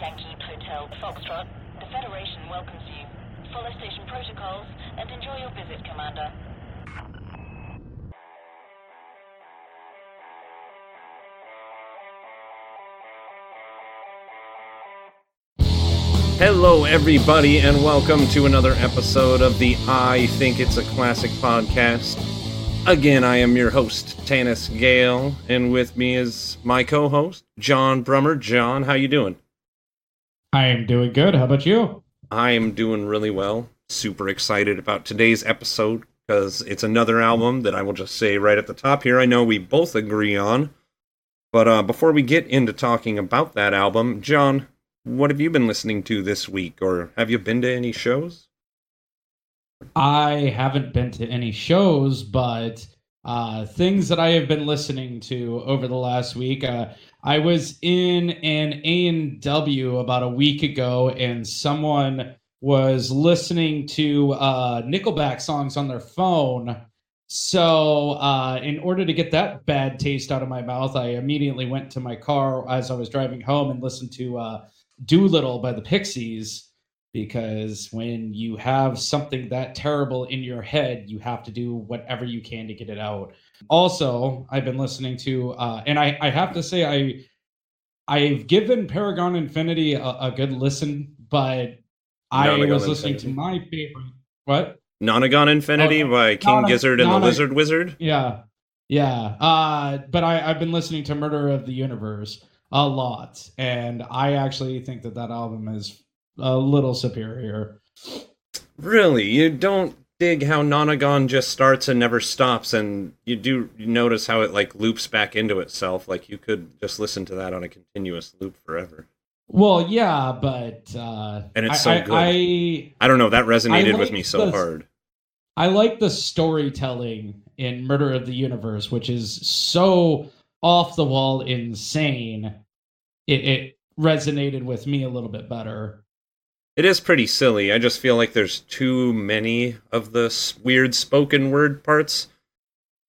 Yankee Hotel Foxtrot, the Federation welcomes you. Follow station protocols and enjoy your visit, Commander. Hello, everybody, and welcome to another episode of the I Think It's a Classic podcast. Again, I am your host, Tanis Gale, and with me is my co-host, John Brummer. John, how you doing? I am doing good. How about you? I am doing really well. Super excited about today's episode because it's another album that I will just say right at the top here. I know we both agree on. But uh, before we get into talking about that album, John, what have you been listening to this week, or have you been to any shows? I haven't been to any shows, but uh, things that I have been listening to over the last week. Uh, I was in an A and W about a week ago, and someone was listening to uh, Nickelback songs on their phone. So, uh, in order to get that bad taste out of my mouth, I immediately went to my car as I was driving home and listened to uh, "Doolittle" by the Pixies. Because when you have something that terrible in your head, you have to do whatever you can to get it out. Also, I've been listening to, uh, and I, I have to say, I I've given Nonagon Infinity a, a good listen, but I Nonagon was listening Infinity. to my favorite. What? Nonagon Infinity Oh, by King Nona- Gizzard and Nona- the Lizard Wizard. Yeah, yeah. Uh, but I, I've been listening to Murder of the Universe a lot, and I actually think that that album is a little superior. Really, you don't dig how Nonagon just starts and never stops, and you do notice how it like loops back into itself. Like you could just listen to that on a continuous loop forever. Well, yeah, but uh, And it's I, so I, good. I I don't know, that resonated I with me so the- hard. I like the storytelling in Murder of the Universe, which is so off the wall insane. It, it resonated with me a little bit better. It is pretty silly. I just feel like there's too many of the weird spoken word parts.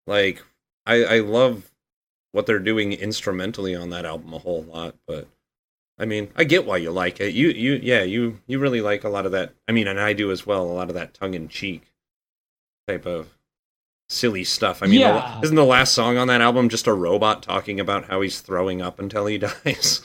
Like, I, I love what they're doing instrumentally on that album a whole lot, but I mean, I get why you like it. You, you, yeah, you, you really like a lot of that. I mean, and I do as well. A lot of that tongue in cheek type of silly stuff. I mean, Yeah. isn't the last song on that album just a robot talking about how he's throwing up until he dies?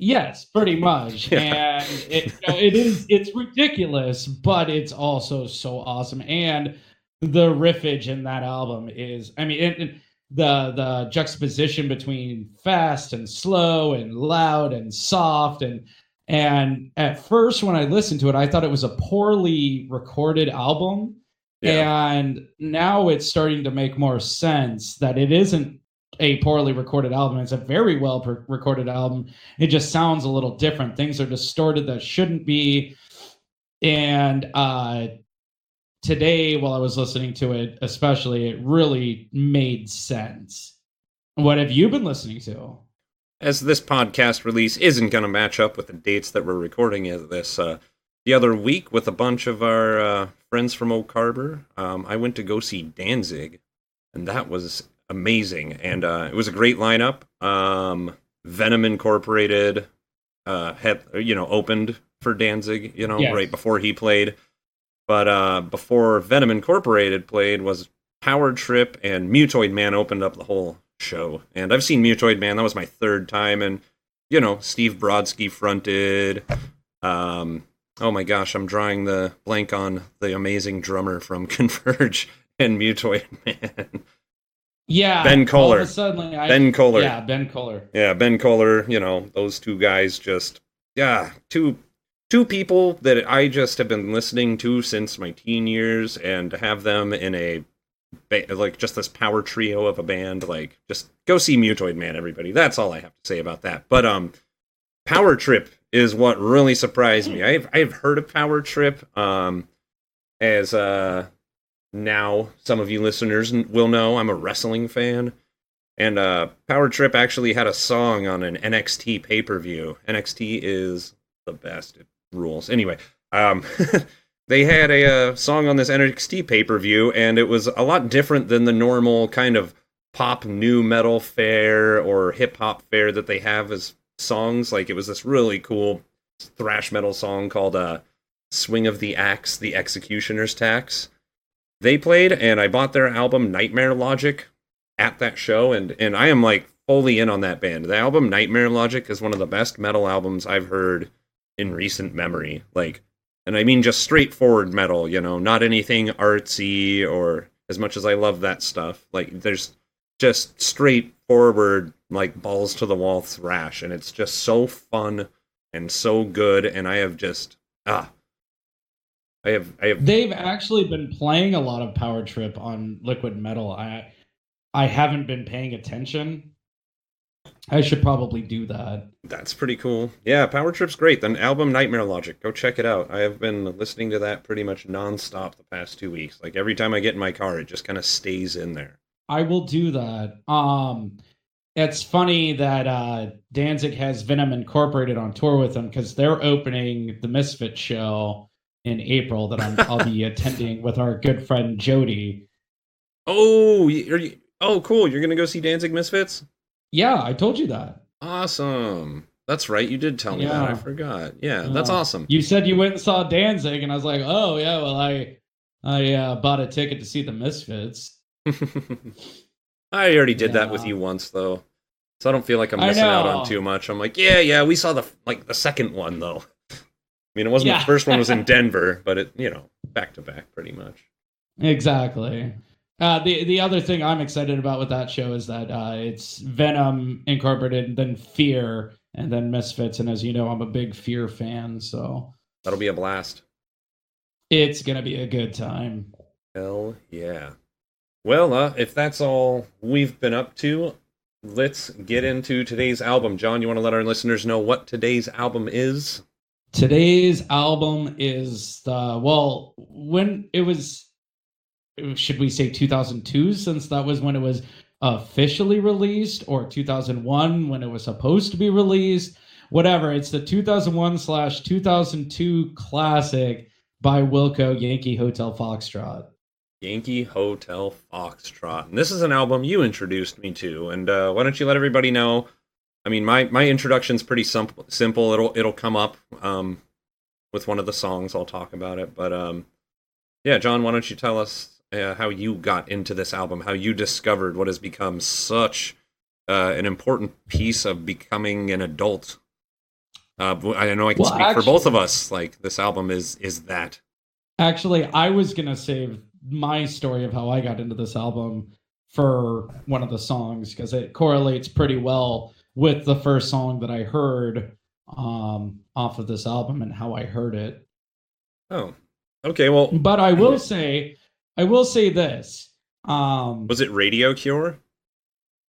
Yes, pretty much. Yeah. And it, you know, it is it's ridiculous, but it's also so awesome. And the riffage in that album is I mean it, it- the the juxtaposition between fast and slow and loud and soft and and at first when I listened to it, I thought it was a poorly recorded album. And now it's starting to make more sense that it isn't a poorly recorded album. It's a very well per- recorded album. It just sounds a little different. Things are distorted that shouldn't be. And uh, today, while I was listening to it, especially, it really made sense. What have you been listening to? as this podcast release isn't going to match up with the dates that we're recording this uh, the other week with a bunch of our uh, friends from Oak Harbor, um, I went to go see Danzig, and that was amazing. And uh, it was a great lineup. Um, Venom Incorporated uh, had you know opened for Danzig, you know, Yes. right before he played. But uh, before Venom Incorporated played was Power Trip and Mutoid Man opened up the whole show. And I've seen Mutoid Man, that was my third time. And, you know, Steve Brodsky fronted. Um, oh my gosh, I'm drawing the blank on the amazing drummer from Converge and Mutoid Man. Yeah, Ben Koller. of a sudden, I, Ben Koller. Yeah, Ben Koller. Yeah, Ben Koller, you know, those two guys just yeah, two two people that I just have been listening to since my teen years and to have them in a like just this power trio of a band like just go see Mutoid Man everybody. That's all I have to say about that. But um Power Trip is what really surprised me. I've I've heard of Power Trip um as uh now some of you listeners will know I'm a wrestling fan. And uh, Power Trip actually had a song on an NXT pay per view. NXT is the best. It rules. Anyway, um, they had a uh, song on this NXT pay per view, and it was a lot different than the normal kind of pop new metal fare or hip hop fare that they have as songs. Like it was this really cool thrash metal song called uh, "Swing of the Axe: The Executioner's Tax." They played, and I bought their album Nightmare Logic at that show, and and I am like fully in on that band. The album Nightmare Logic is one of the best metal albums I've heard in recent memory. Like, and I mean just straightforward metal, you know, not anything artsy or as much as I love that stuff. Like, there's just straightforward, like balls to the wall thrash, and it's just so fun and so good. And I have just ah, I have I have. They've actually been playing a lot of Power Trip on Liquid Metal. I I haven't been paying attention. I should probably do that. That's pretty cool. Yeah, Power Trip's great. The album Nightmare Logic. Go check it out. I have been listening to that pretty much nonstop the past two weeks. Like every time I get in my car, it just kind of stays in there. I will do that. Um it's funny that uh Danzig has Venom Incorporated on tour with them because they're opening the Misfit show in April that I'm, I'll be attending with our good friend Jody. Oh, you, oh, cool! You're gonna go see Danzig Misfits? Yeah, I told you that. Awesome. That's right. You did tell me yeah. that. I forgot. Yeah, that's awesome. You said you went and saw Danzig, and I was like, oh yeah, well I I uh, bought a ticket to see the Misfits. I already did yeah. that with you once though. So I don't feel like I'm missing out on too much. I'm like, yeah, yeah, we saw the like the second one though. I mean, it wasn't yeah. the first one was in Denver, but it, you know, back to back pretty much. Exactly. Uh, the the other thing I'm excited about with that show is that uh, it's Venom Incorporated, then Fear, and then Misfits. And as you know, I'm a big Fear fan, so that'll be a blast. It's gonna be a good time. Hell yeah! Well, uh, if that's all we've been up to, let's get into today's album. John, you want to let our listeners know what today's album is? Today's album is the well, when it was should we say 2002 since that was when it was officially released or 2001 when it was supposed to be released? Whatever it's the 2001 slash 2002 classic by wilco yankee hotel foxtrot. Yankee hotel foxtrot. And this is an album you introduced me to and uh, why don't you let everybody know i mean my my introduction's pretty simple simple it'll it'll come up um, with one of the songs i'll talk about it but um, yeah john why don't you tell us uh, how you got into this album, how you discovered what has become such uh, an important piece of becoming an adult. Uh, I know I can well, speak actually, for both of us. Like this album is is that. Actually, I was gonna save my story of how I got into this album for one of the songs because it correlates pretty well with the first song that I heard um, off of this album and how I heard it. Oh, okay. Well, but I will say I will say this. Um, was it Radio Cure?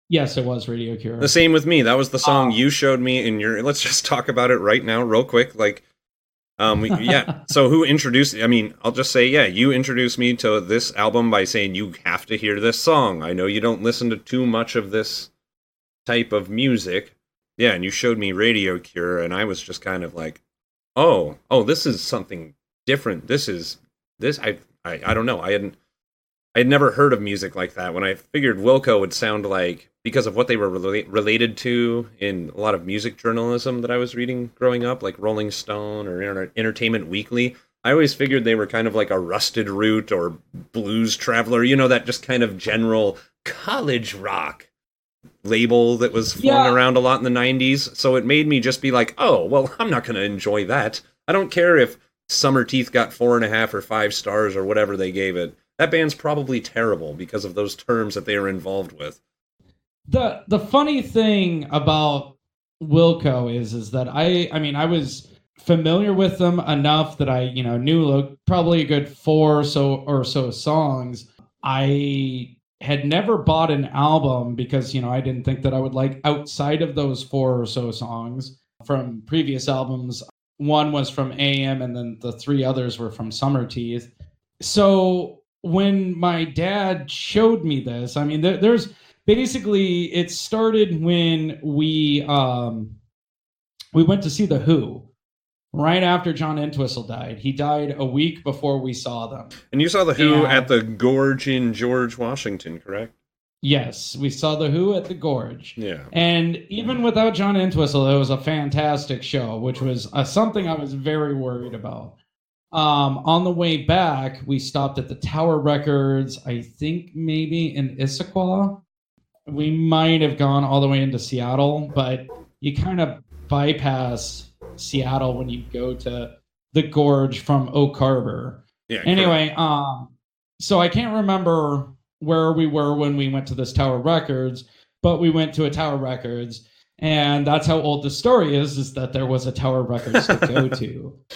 Yes, it was Radio Cure. The same with me. That was the song um, you showed me in your. Let's just talk about it right now, real quick. Like, um, yeah. so who introduced? I mean, I'll just say, yeah, you introduced me to this album by saying you have to hear this song. I know you don't listen to too much of this type of music. Yeah, and you showed me Radio Cure, and I was just kind of like, oh, oh, this is something different. This is this. I I, I don't know. I hadn't I had never heard of music like that. When I figured Wilco would sound like because of what they were rela- related to in a lot of music journalism that I was reading growing up, like Rolling Stone or Inter- Entertainment Weekly. I always figured they were kind of like a Rusted Root or Blues Traveler, you know, that just kind of general college rock label that was flung yeah. around a lot in the 90s. So it made me just be like, oh, well, I'm not going to enjoy that. I don't care if Summerteeth got four and a half or five stars or whatever they gave it. That band's probably terrible because of those terms that they are involved with. The the funny thing about Wilco is is that I I mean I was familiar with them enough that I you know knew probably a good four or so or so songs. I had never bought an album because you know I didn't think that I would like outside of those four or so songs from previous albums one was from AM, and then the three others were from Summerteeth. So when my dad showed me this, I mean, there, there's basically it started when we um, we went to see the Who right after John Entwistle died. He died a week before we saw them. And you saw the Who and, at the Gorge in George Washington, correct? Yes, we saw the Who at the Gorge. Yeah. And even without John Entwistle, it was a fantastic show, which was uh, something I was very worried about. Um, on the way back, we stopped at the Tower Records, I think maybe in Issaquah. We might have gone all the way into Seattle, but you kind of bypass Seattle when you go to the gorge from Oak Harbor. Yeah. Anyway, um, so I can't remember where we were when we went to this Tower Records, but we went to a Tower Records, and that's how old the story is: is that there was a Tower Records to go to.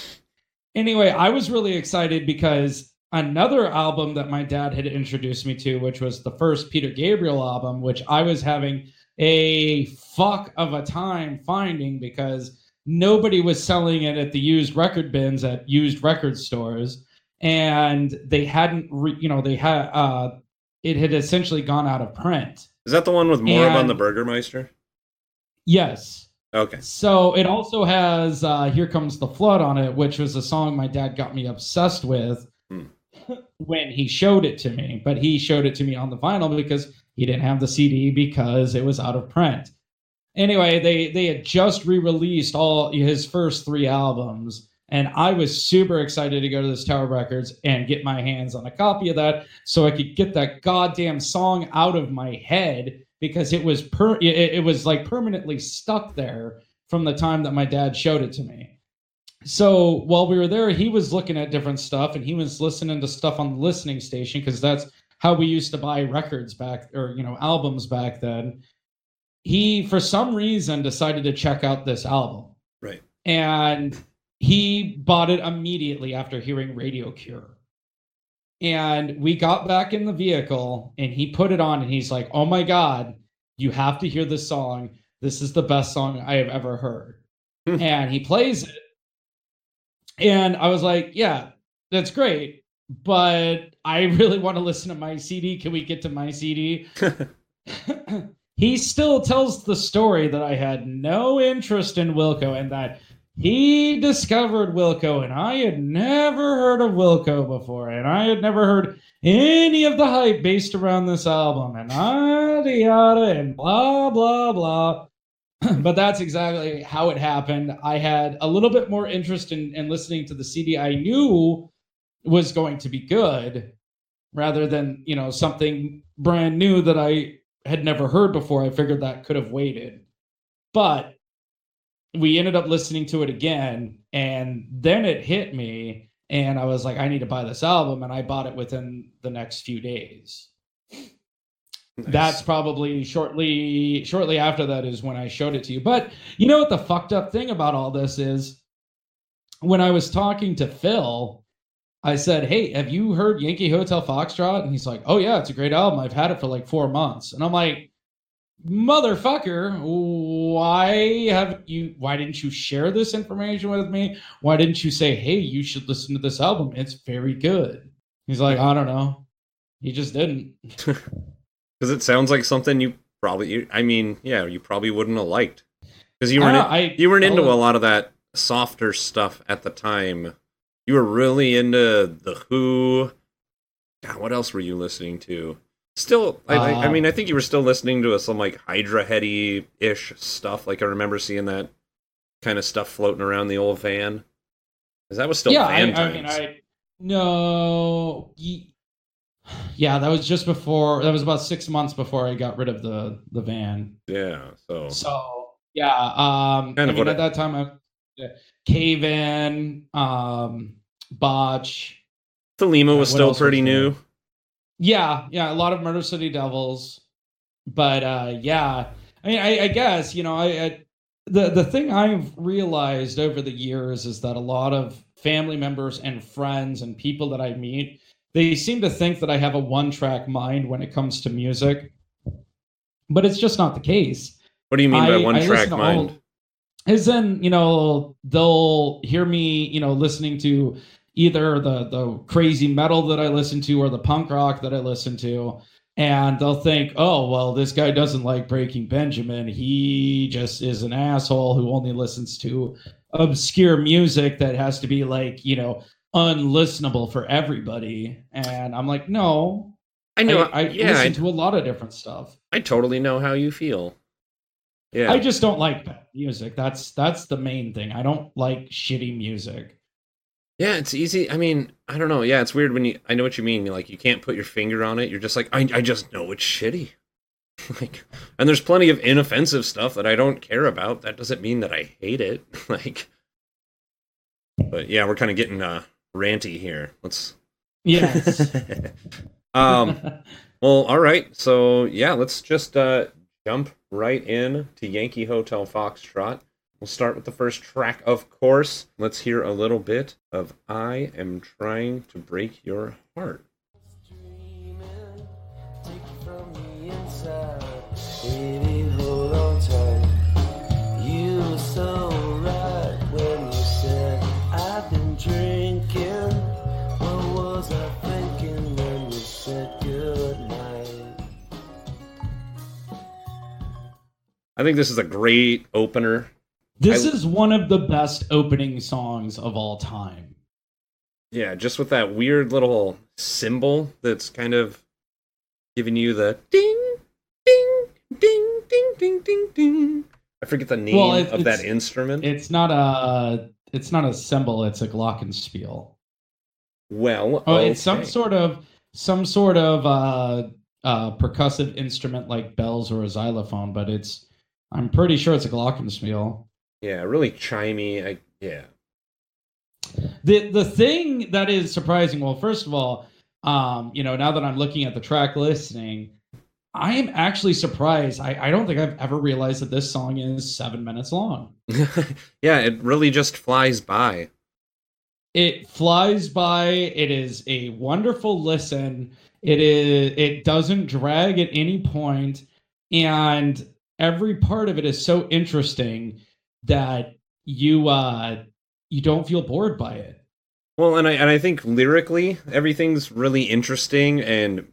Anyway, I was really excited because another album that my dad had introduced me to, which was the first Peter Gabriel album, which I was having a fuck of a time finding because nobody was selling it at the used record bins at used record stores and they hadn't re- you know they had uh it had essentially gone out of print Is that the one with Moribund the Burgermeister? yes Okay. so it also has uh here comes the flood on it which was a song my dad got me obsessed with Hmm. when he showed it to me but he showed it to me on the vinyl because he didn't have the cd because it was out of print anyway they they had just re-released all his first three albums and i was super excited to go to this tower records and get my hands on a copy of that so i could get that goddamn song out of my head because it was per it, it was like permanently stuck there from the time that my dad showed it to me. So while we were there he was looking at different stuff and he was listening to stuff on the listening station because that's how we used to buy records back or you know albums back then he for some reason decided to check out this album. Right. and he bought it immediately after hearing radio cure. And we got back in the vehicle and he put it on and he's like oh my god you have to hear this song. This is the best song i have ever heard. Hmm. and he plays it. And i was like yeah that's great but i really want to listen to my cd can we get to my cd he still tells the story that I had no interest in Wilco and that he discovered Wilco and I had never heard of Wilco before and I had never heard any of the hype based around this album and yada yada and blah blah blah. but that's exactly how it happened. I had a little bit more interest in, in listening to the CD I knew was going to be good rather than, you know, something brand new that I had never heard before. I figured that could have waited. But we ended up listening to it again, and then it hit me, and I was like, I need to buy this album, and I bought it within the next few days. That's probably shortly shortly after that is when I showed it to you. But you know what the fucked up thing about all this is? When I was talking to Phil, I said, "Hey, have you heard Yankee Hotel Foxtrot?" And he's like, "Oh yeah, it's a great album. I've had it for like 4 months." And I'm like, "Motherfucker, why haven't you why didn't you share this information with me? Why didn't you say, "Hey, you should listen to this album. It's very good." He's like, "I don't know." He just didn't. Because it sounds like something you probably, you, I mean, yeah, you probably wouldn't have liked. Because you weren't, in- I- you weren't into I'll- a lot of that softer stuff at the time. You were really into the Who. God, what else were you listening to? Still, I, I, I Uh, mean, I think you were still listening to some like Hydra heady ish stuff. Like I remember seeing that kind of stuff floating around the old van. Because that was still yeah, van I times. mean, I no, ye- yeah, that was just before. That was about six months before I got rid of the the van. yeah, so So yeah, um, Kind I mean, at that time, I cave in, um, botch. Thelema Uh, was still pretty was new. Yeah, yeah, a lot of Murder City Devils, but uh, yeah, I mean, I, I guess you know, I, I the the thing I've realized over the years is that a lot of family members and friends and people that I meet, they seem to think that I have a one track mind when it comes to music, but it's just not the case. What do you mean by one track mind? all- as in you know they'll hear me you know listening to either the the crazy metal that i listen to or the punk rock that i listen to and they'll think oh well this guy doesn't like breaking benjamin he just is an asshole who only listens to obscure music that has to be like you know unlistenable for everybody and i'm like no I know. I, I yeah, listen I, to a lot of different stuff. I totally know how you feel. Yeah. I just don't like bad music. That's that's the main thing. I don't like shitty music. Yeah, it's easy. I mean, I don't know. Yeah, it's weird when you. I know what you mean. Like you can't put your finger on it. You're just like, I, I just know it's shitty. like, and there's plenty of inoffensive stuff that I don't care about. That doesn't mean that I hate it. like, but yeah, we're kind of getting uh ranty here. Let's. Yes. um. Well, all right. So yeah, let's just uh jump right in to Yankee Hotel Foxtrot. We'll start with the first track, of course. Let's hear a little bit of I Am Trying to Break Your Heart. Take it from I think this is a great opener. this I- is one of the best opening songs of all time. Yeah, just with that weird little cymbal that's kind of giving you the ding, ding, ding, ding, ding, ding, ding. I forget the name Well, it- of that instrument. It's not a it's not a cymbal. it's a glockenspiel. well, Oh, it's some sort of some sort of uh uh percussive instrument like bells or a xylophone, but it's I'm pretty sure it's a glockenspiel. Yeah, really chimey. I yeah. The the thing that is surprising, well, first of all, um, you know, now that I'm looking at the track listing, I am actually surprised. I, I don't think I've ever realized that this song is seven minutes long. yeah, it really just flies by. It flies by. It is a wonderful listen. It is it doesn't drag at any point, and every part of it is so interesting that you uh you don't feel bored by it. Well, and I and I think lyrically everything's really interesting and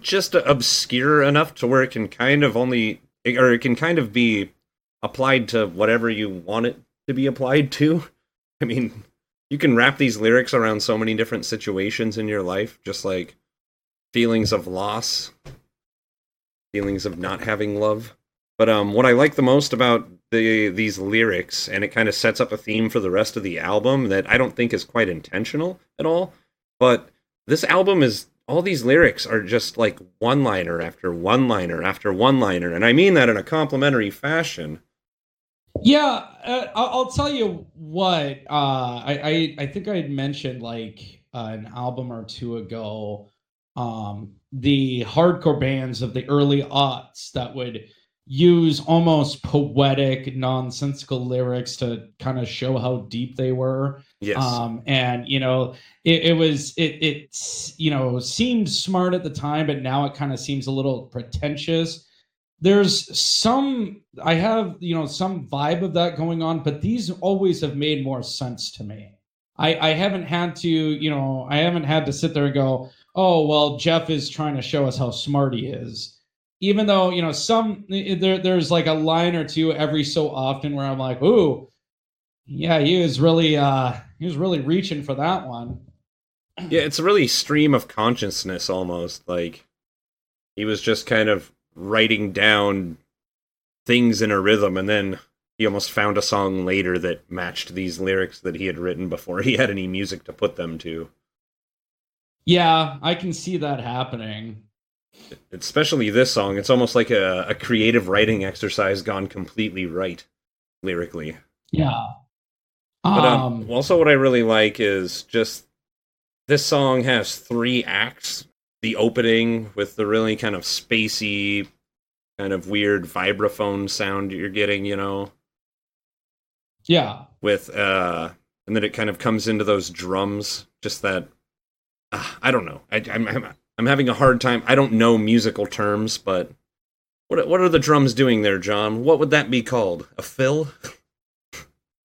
just obscure enough to where it can kind of only or it can kind of be applied to whatever you want it to be applied to. I mean, you can wrap these lyrics around so many different situations in your life, just like feelings of loss, feelings of not having love. But um, what I like the most about the these lyrics, and it kind of sets up a theme for the rest of the album that I don't think is quite intentional at all. But this album is all these lyrics are just like one liner after one liner after one liner, and I mean that in a complimentary fashion. Yeah, uh, I'll, tell you what. Uh, I, I I think I had mentioned like uh, an album or two ago, um, the hardcore bands of the early aughts that would use almost poetic, nonsensical lyrics to kind of show how deep they were. Yes. Um, and you know, it, it was it it you know seemed smart at the time, but now it kind of seems a little pretentious. There's some I have you know some vibe of that going on, but these always have made more sense to me. I I haven't had to you know I haven't had to sit there and go, oh well, Jeff is trying to show us how smart he is. Even though you know some there there's like a line or two every so often where I'm like, ooh, yeah, he was really uh he was really reaching for that one. Yeah, it's really stream of consciousness almost. Like he was just kind of writing down things in a rhythm and then he almost found a song later that matched these lyrics that he had written before he had any music to put them to. Yeah, I can see that happening. Especially this song, it's almost like a, a creative writing exercise gone completely right lyrically. Yeah. But um, Um, also, what I really like is just this song has three acts. The opening with the really kind of spacey, kind of weird vibraphone sound you're getting, you know, yeah. with uh, and then it kind of comes into those drums. Just that, uh, I don't know. I, I'm, I'm I'm having a hard time. I don't know musical terms, but what what are the drums doing there, John? What would that be called? A fill?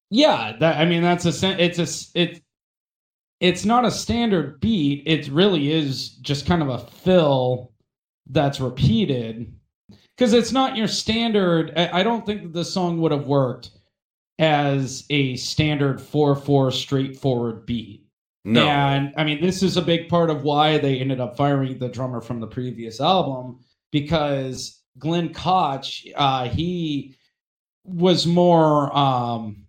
Yeah, that I mean that's a it's a it's it's not a standard beat. It really is just kind of a fill that's repeated because it's not your standard. I, I don't think that the song would have worked as a standard four four straightforward beat. No. And I mean, this is a big part of why they ended up firing the drummer from the previous album because Glenn Kotche, uh, he was more um,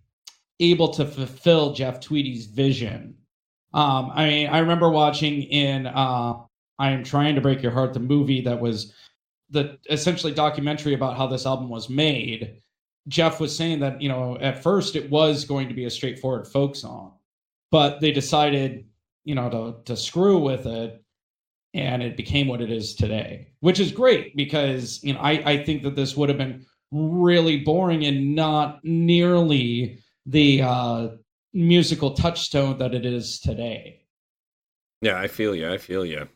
able to fulfill Jeff Tweedy's vision. Um, I mean, I remember watching in uh, I Am Trying to Break Your Heart, the movie that was the essentially documentary about how this album was made. Jeff was saying that, you know, at first it was going to be a straightforward folk song but they decided, you know, to to screw with it, and it became what it is today, which is great because you know I I think that this would have been really boring and not nearly the uh, musical touchstone that it is today. Yeah, I feel you. I feel you.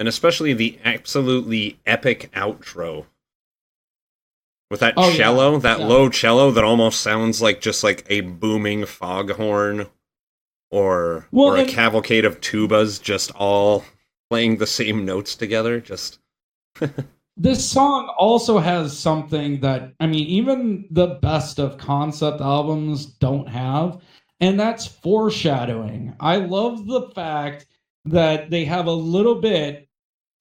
And especially the absolutely epic outro. With that Oh, yeah. cello, that Yeah. low cello that almost sounds like just like a booming foghorn or Well, or a and- cavalcade of tubas just all playing the same notes together. Just This song also has something that I mean, even the best of concept albums don't have, and that's foreshadowing. I love the fact that they have a little bit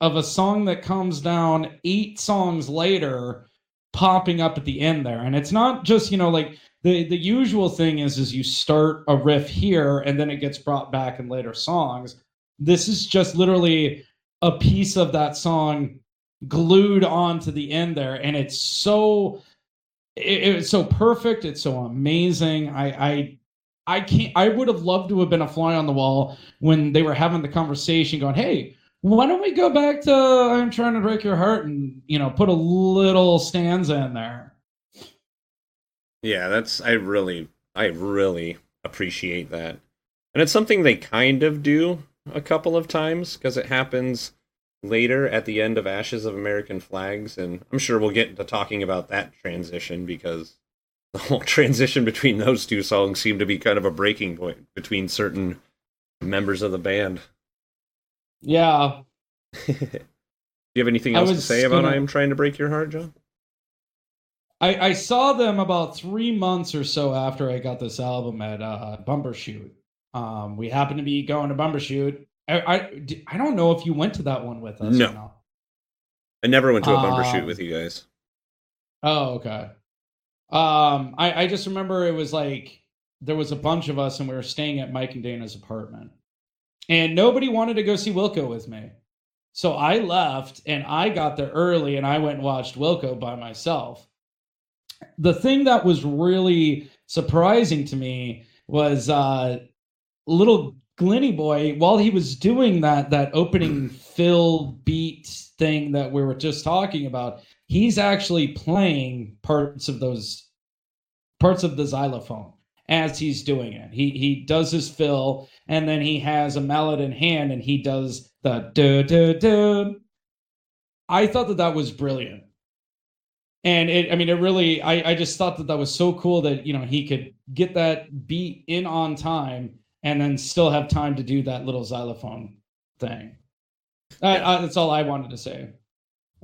of a song that comes down eight songs later popping up at the end there and it's not just you know like the the usual thing is is you start a riff here and then it gets brought back in later songs. This is just literally a piece of that song glued onto the end there and it's so it, it's so perfect. It's so amazing. I i i can't i would have loved to have been a fly on the wall when they were having the conversation going hey why don't we go back to i'm trying to break your heart and you know put a little stanza in there yeah, that's I really I really appreciate that. And it's something they kind of do a couple of times because it happens later at the end of Ashes of American Flags and I'm sure we'll get into talking about that transition because the whole transition between those two songs seemed to be kind of a breaking point between certain members of the band. yeah Do you have anything else to say about gonna- I Am Trying to Break Your Heart, John? I, I saw them about three months or so after I got this album at uh, Bumbershoot. Um, we happened to be going to Bumbershoot. I, I I don't know if you went to that one with us. No. Or not. I never went to a bumper Um, shoot with you guys. Oh, okay. Um, I, I just remember it was like there was a bunch of us and we were staying at Mike and Dana's apartment. And nobody wanted to go see Wilco with me. So I left and I got there early and I went and watched Wilco by myself. The thing that was really surprising to me was uh little Glenny boy, while he was doing that that opening fill beat thing that we were just talking about, he's actually playing parts of those parts of the xylophone as he's doing it. He he does his fill and then he has a mallet in hand and he does the do do do. I thought that that was brilliant. And it I mean it really I I just thought that that was so cool that you know he could get that beat in on time and then still have time to do that little xylophone thing. Uh, uh, that's all I wanted to say.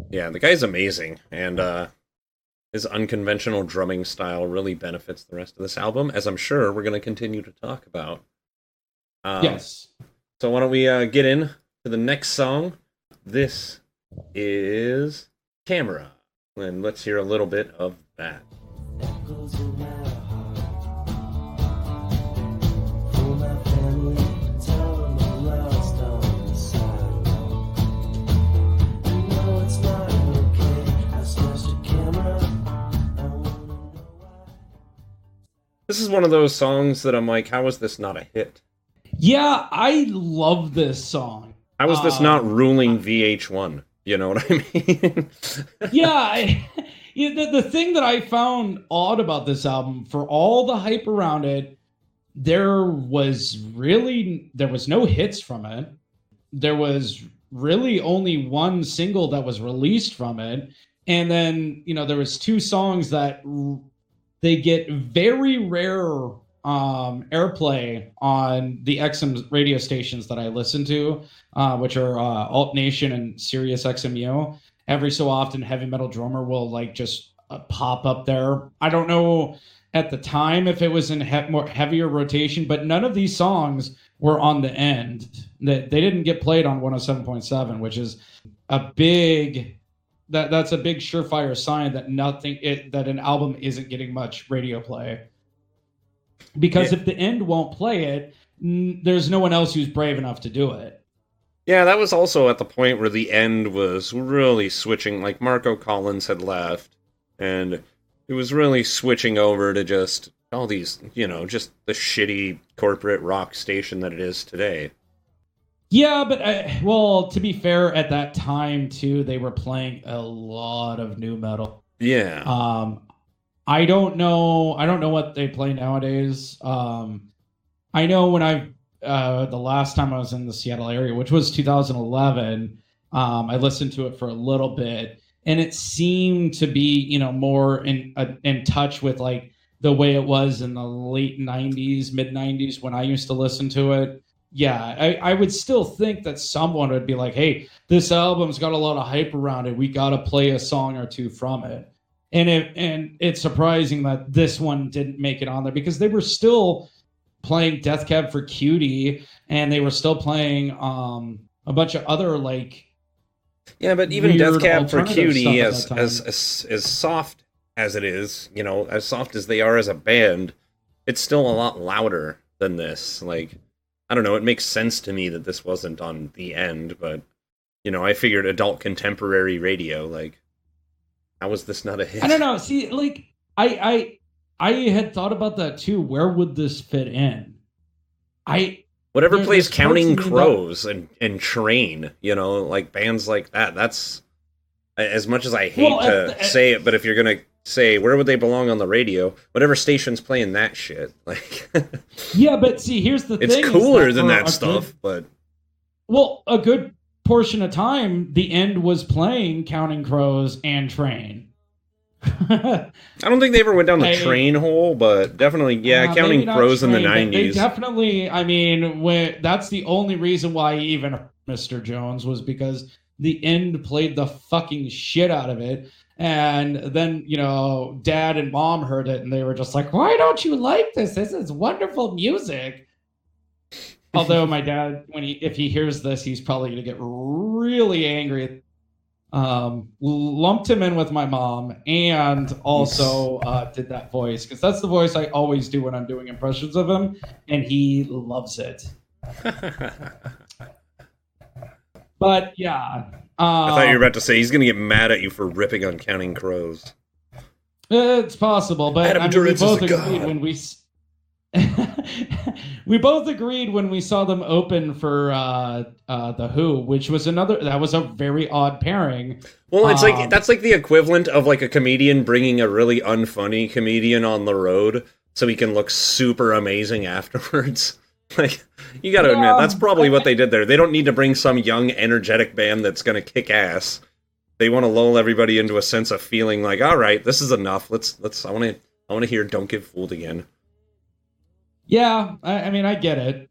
Yeah, the guy's amazing, and uh, his unconventional drumming style really benefits the rest of this album, as I'm sure we're going to continue to talk about. Um, yes. So why don't we uh, get in to the next song? This is Camera, and let's hear a little bit of that. Echoes in my heart. For my family, tell them I'm lost on the sidewalk. You know it's not okay. I snatched a camera. I wanna know why. This is one of those songs that I'm like, how is this not a hit? Yeah, I love this song. How is this Um, not ruling VH1? You know what I mean? yeah, I, yeah the, the thing that I found odd about this album, for all the hype around it, there was really there was no hits from it. There was really only one single that was released from it, and then you know there was two songs that they get very rare um, airplay on the XM radio stations that I listen to, uh, which are uh, Alt Nation and Sirius XMU. Every so often, Heavy Metal Drummer will like just uh, pop up there. I don't know at the time if it was in he- more heavier rotation, but none of these songs were on the end. That they didn't get played on 107.7, which is a big that that's a big surefire sign that nothing it, that an album isn't getting much radio play. Because Yeah. if the end won't play it, n- there's no one else who's brave enough to do it. Yeah, that was also at the point where the end was really switching. Like Marco Collins had left, and it was really switching over to just all these, you know, just the shitty corporate rock station that it is today. Yeah, but I, well, to be fair, at that time too, they were playing a lot of new metal. Yeah. Um, I don't know. I don't know what they play nowadays. Um, I know when I uh, the last time I was in the Seattle area, which was 2011, um, I listened to it for a little bit, and it seemed to be you know more in uh, in touch with like the way it was in the late 90s, mid 90s when I used to listen to it. Yeah, I, I would still think that someone would be like, "Hey, this album's got a lot of hype around it. We got to play a song or two from it." And it and it's surprising that this one didn't make it on there because they were still playing Death Cab for Cutie and they were still playing um a bunch of other like Yeah, but even Death Cab for Cutie, as, as as as soft as it is, you know, as soft as they are as a band, it's still a lot louder than this. Like, I don't know, it makes sense to me that this wasn't on the end, but you know, I figured adult contemporary radio. Like, how was this not a hit? I don't know. See, like I I I had thought about that too. Where would this fit in? I Whatever plays Counting in that- Crows and and Train, you know, like bands like that. That's as much as I hate Well, to at say it, but if you're gonna say where would they belong on the radio, whatever station's playing that shit, like yeah, but see, here's the it's thing: is cooler than that a good- stuff. But well, a good portion of time, the end was playing Counting Crows and Train. I don't think they ever went down the train hole. But definitely, yeah, Uh, Counting Crows in the Train, but They nineties. definitely, I mean, when, that's the only reason why even Mr. Jones was because the end played the fucking shit out of it. And then, you know, dad and mom heard it and they were just like, why don't you like this? This is wonderful music. Although my dad, when he if he hears this, he's probably gonna get really angry. Um, lumped him in with my mom and also uh, did that voice because that's the voice I always do when I'm doing impressions of him, and he loves it. But yeah, I um, thought you were about to say he's gonna get mad at you for ripping on Counting Crows. It's possible, but Adam I mean, we both a agreed when we s- we both agreed when we saw them open for uh, uh, the Who, which was another that was a very odd pairing. Well, it's Um, like that's like the equivalent of like a comedian bringing a really unfunny comedian on the road so he can look super amazing afterwards. Like you got to admit that's probably what they did there. They don't need to bring some young energetic band that's going to kick ass. They want to lull everybody into a sense of feeling like, "All right, this is enough. Let's let's I want to I want to hear Don't Get Fooled again." Yeah, I, I mean, I get it.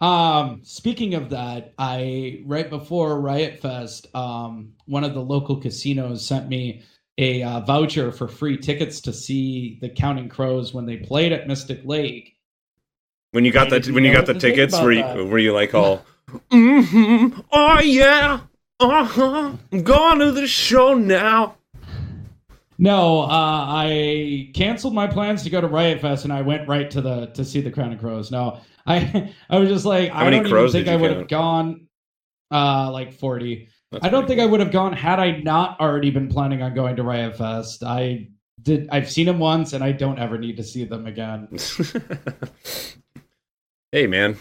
Um, speaking of that, I right before Riot Fest, um, one of the local casinos sent me a uh, voucher for free tickets to see the Counting Crows when they played at Mystic Lake. When you got the when you got the what to think tickets, were you that. were you like all, mm-hmm, oh yeah, uh huh, I'm going to the show now. No, uh, I canceled my plans to go to Riot Fest, and I went right to the to see the Crown of Crows. No, I I was just like, I don't even think I would have gone, uh, like forty. That's I don't think I would have gone had I not already been planning on going to Riot Fest. I did. I've seen them once, and I don't ever need to see them again. hey man,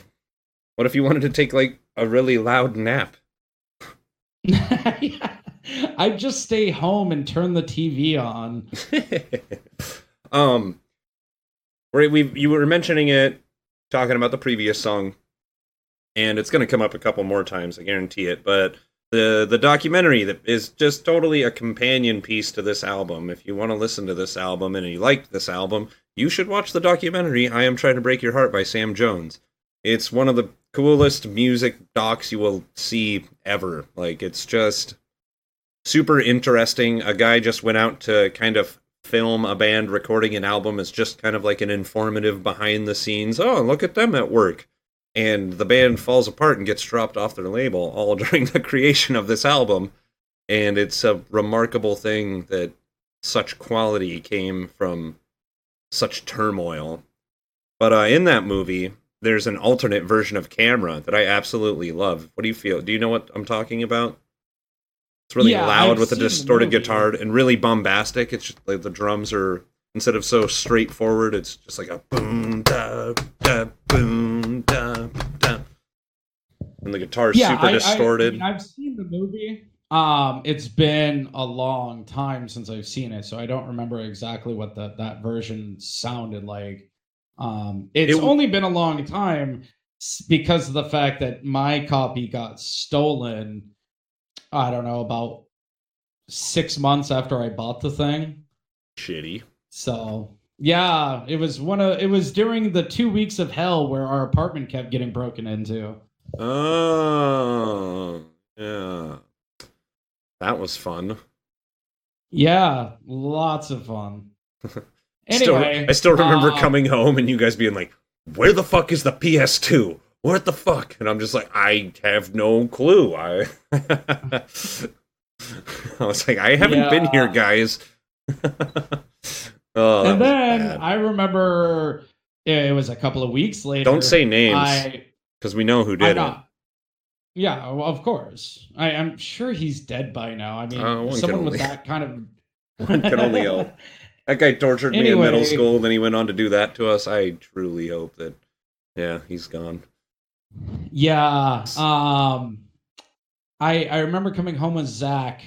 what if you wanted to take like a really loud nap? I'd just stay home and turn the TV on. um, where we you were mentioning it, talking about the previous song, and it's going to come up a couple more times. I guarantee it. But the the documentary that is just totally a companion piece to this album. If you want to listen to this album and you like this album, you should watch the documentary. I am trying to break your heart by Sam Jones. It's one of the coolest music docs you will see ever. Like it's just super interesting. A guy just went out to kind of film a band recording an album It's just kind of like an informative behind the scenes. Oh, look at them at work. and the band falls apart and gets dropped off their label all during the creation of this album. And it's a remarkable thing that such quality came from such turmoil. But uh, in that movie, there's an alternate version of Camera that I absolutely love. What do you feel? Do you know what I'm talking about? It's really Yeah, loud I've with a seen the distorted guitar and really bombastic. It's just, like the drums are instead of so straightforward, it's just like a boom da da boom da da, and the guitar's super I- distorted. I, I've seen the movie. Um, it's been a long time since I've seen it, so I don't remember exactly what that that version sounded like. Um, it's It only been a long time because of the fact that my copy got stolen. I don't know about six months after I bought the thing. Shitty. So yeah, it was one of it was during the two weeks of hell where our apartment kept getting broken into. Oh, yeah. That was fun. Yeah, lots of fun. Still- Anyway, I still remember uh, coming home and you guys being like, "Where the fuck is the PS2? What the fuck?" And I'm just like, "I have no clue." I, I was like, "I haven't been here, guys." oh, and then bad. I remember it was a couple of weeks later. don't say names because we know who did it. Yeah, well, of course. I, I'm sure he's dead by now. I mean, Uh, someone only- with that kind of One can only hope. That guy tortured me in middle school, then he went on to do that to us. I truly hope that, yeah, he's gone. Yeah. Um I I remember coming home with Zach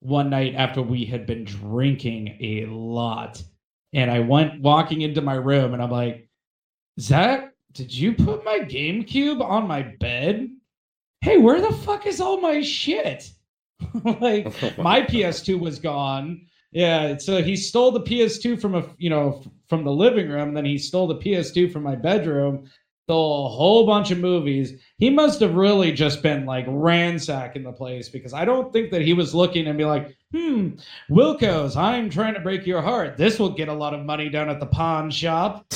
one night after we had been drinking a lot. And I went walking into my room and I'm like, Zach, did you put my GameCube on my bed? Hey, where the fuck is all my shit? like my PS2 was gone. Yeah, so he stole the PS2 from a you know from the living room, then he stole the PS2 from my bedroom. A whole bunch of movies. He must have really just been like ransacking the place because I don't think that he was looking and be like, "Hmm, Wilco's, I'm trying to break your heart. This will get a lot of money down at the pawn shop."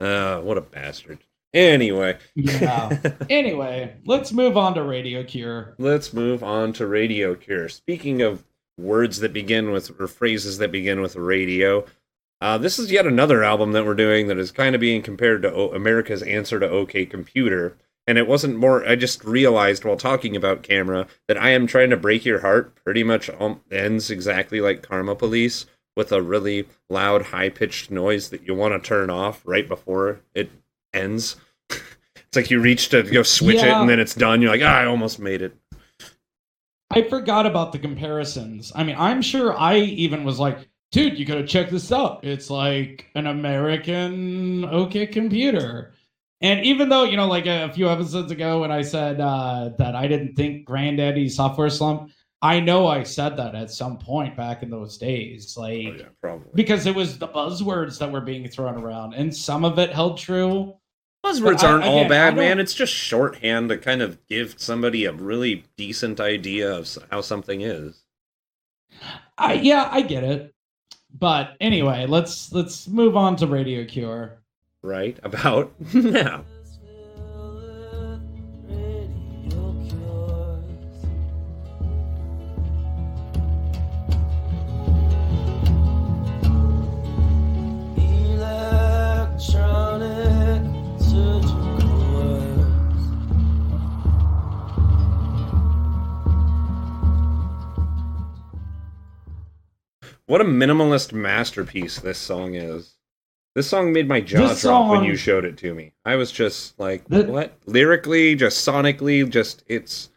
Uh, what a bastard. Anyway, Yeah. anyway, let's move on to Radio Cure. let's move on to Radio Cure. Speaking of words that begin with, or phrases that begin with radio, uh, this is yet another album that we're doing that is kind of being compared to o- America's answer to OK Computer. And it wasn't more, I just realized while talking about Kamera that I Am Trying to Break Your Heart pretty much um, ends exactly like Karma Police with a really loud, high pitched noise that you want to turn off right before it ends. it's like you reach to go switch it and then it's done. You're like, ah, I almost made it. I forgot about the comparisons. I mean, I'm sure I even was like, dude, you gotta check this out. It's like an American OK computer. And even though, you know, like a few episodes ago when I said uh, that I didn't think Grandaddy Sophtware Slump, I know I said that at some point back in those days. Like, Oh, yeah, probably. because it was the buzzwords that were being thrown around, and some of it held true. Buzzwords aren't all again, bad, man. It's just shorthand to kind of give somebody a really decent idea of how something is. I yeah, I get it. But anyway, let's let's move on to Radio Cure. Right? About now. What a minimalist masterpiece this song is. This song made my jaw This drop when you showed it to me. I was just like, The- what? Lyrically, just sonically, just it's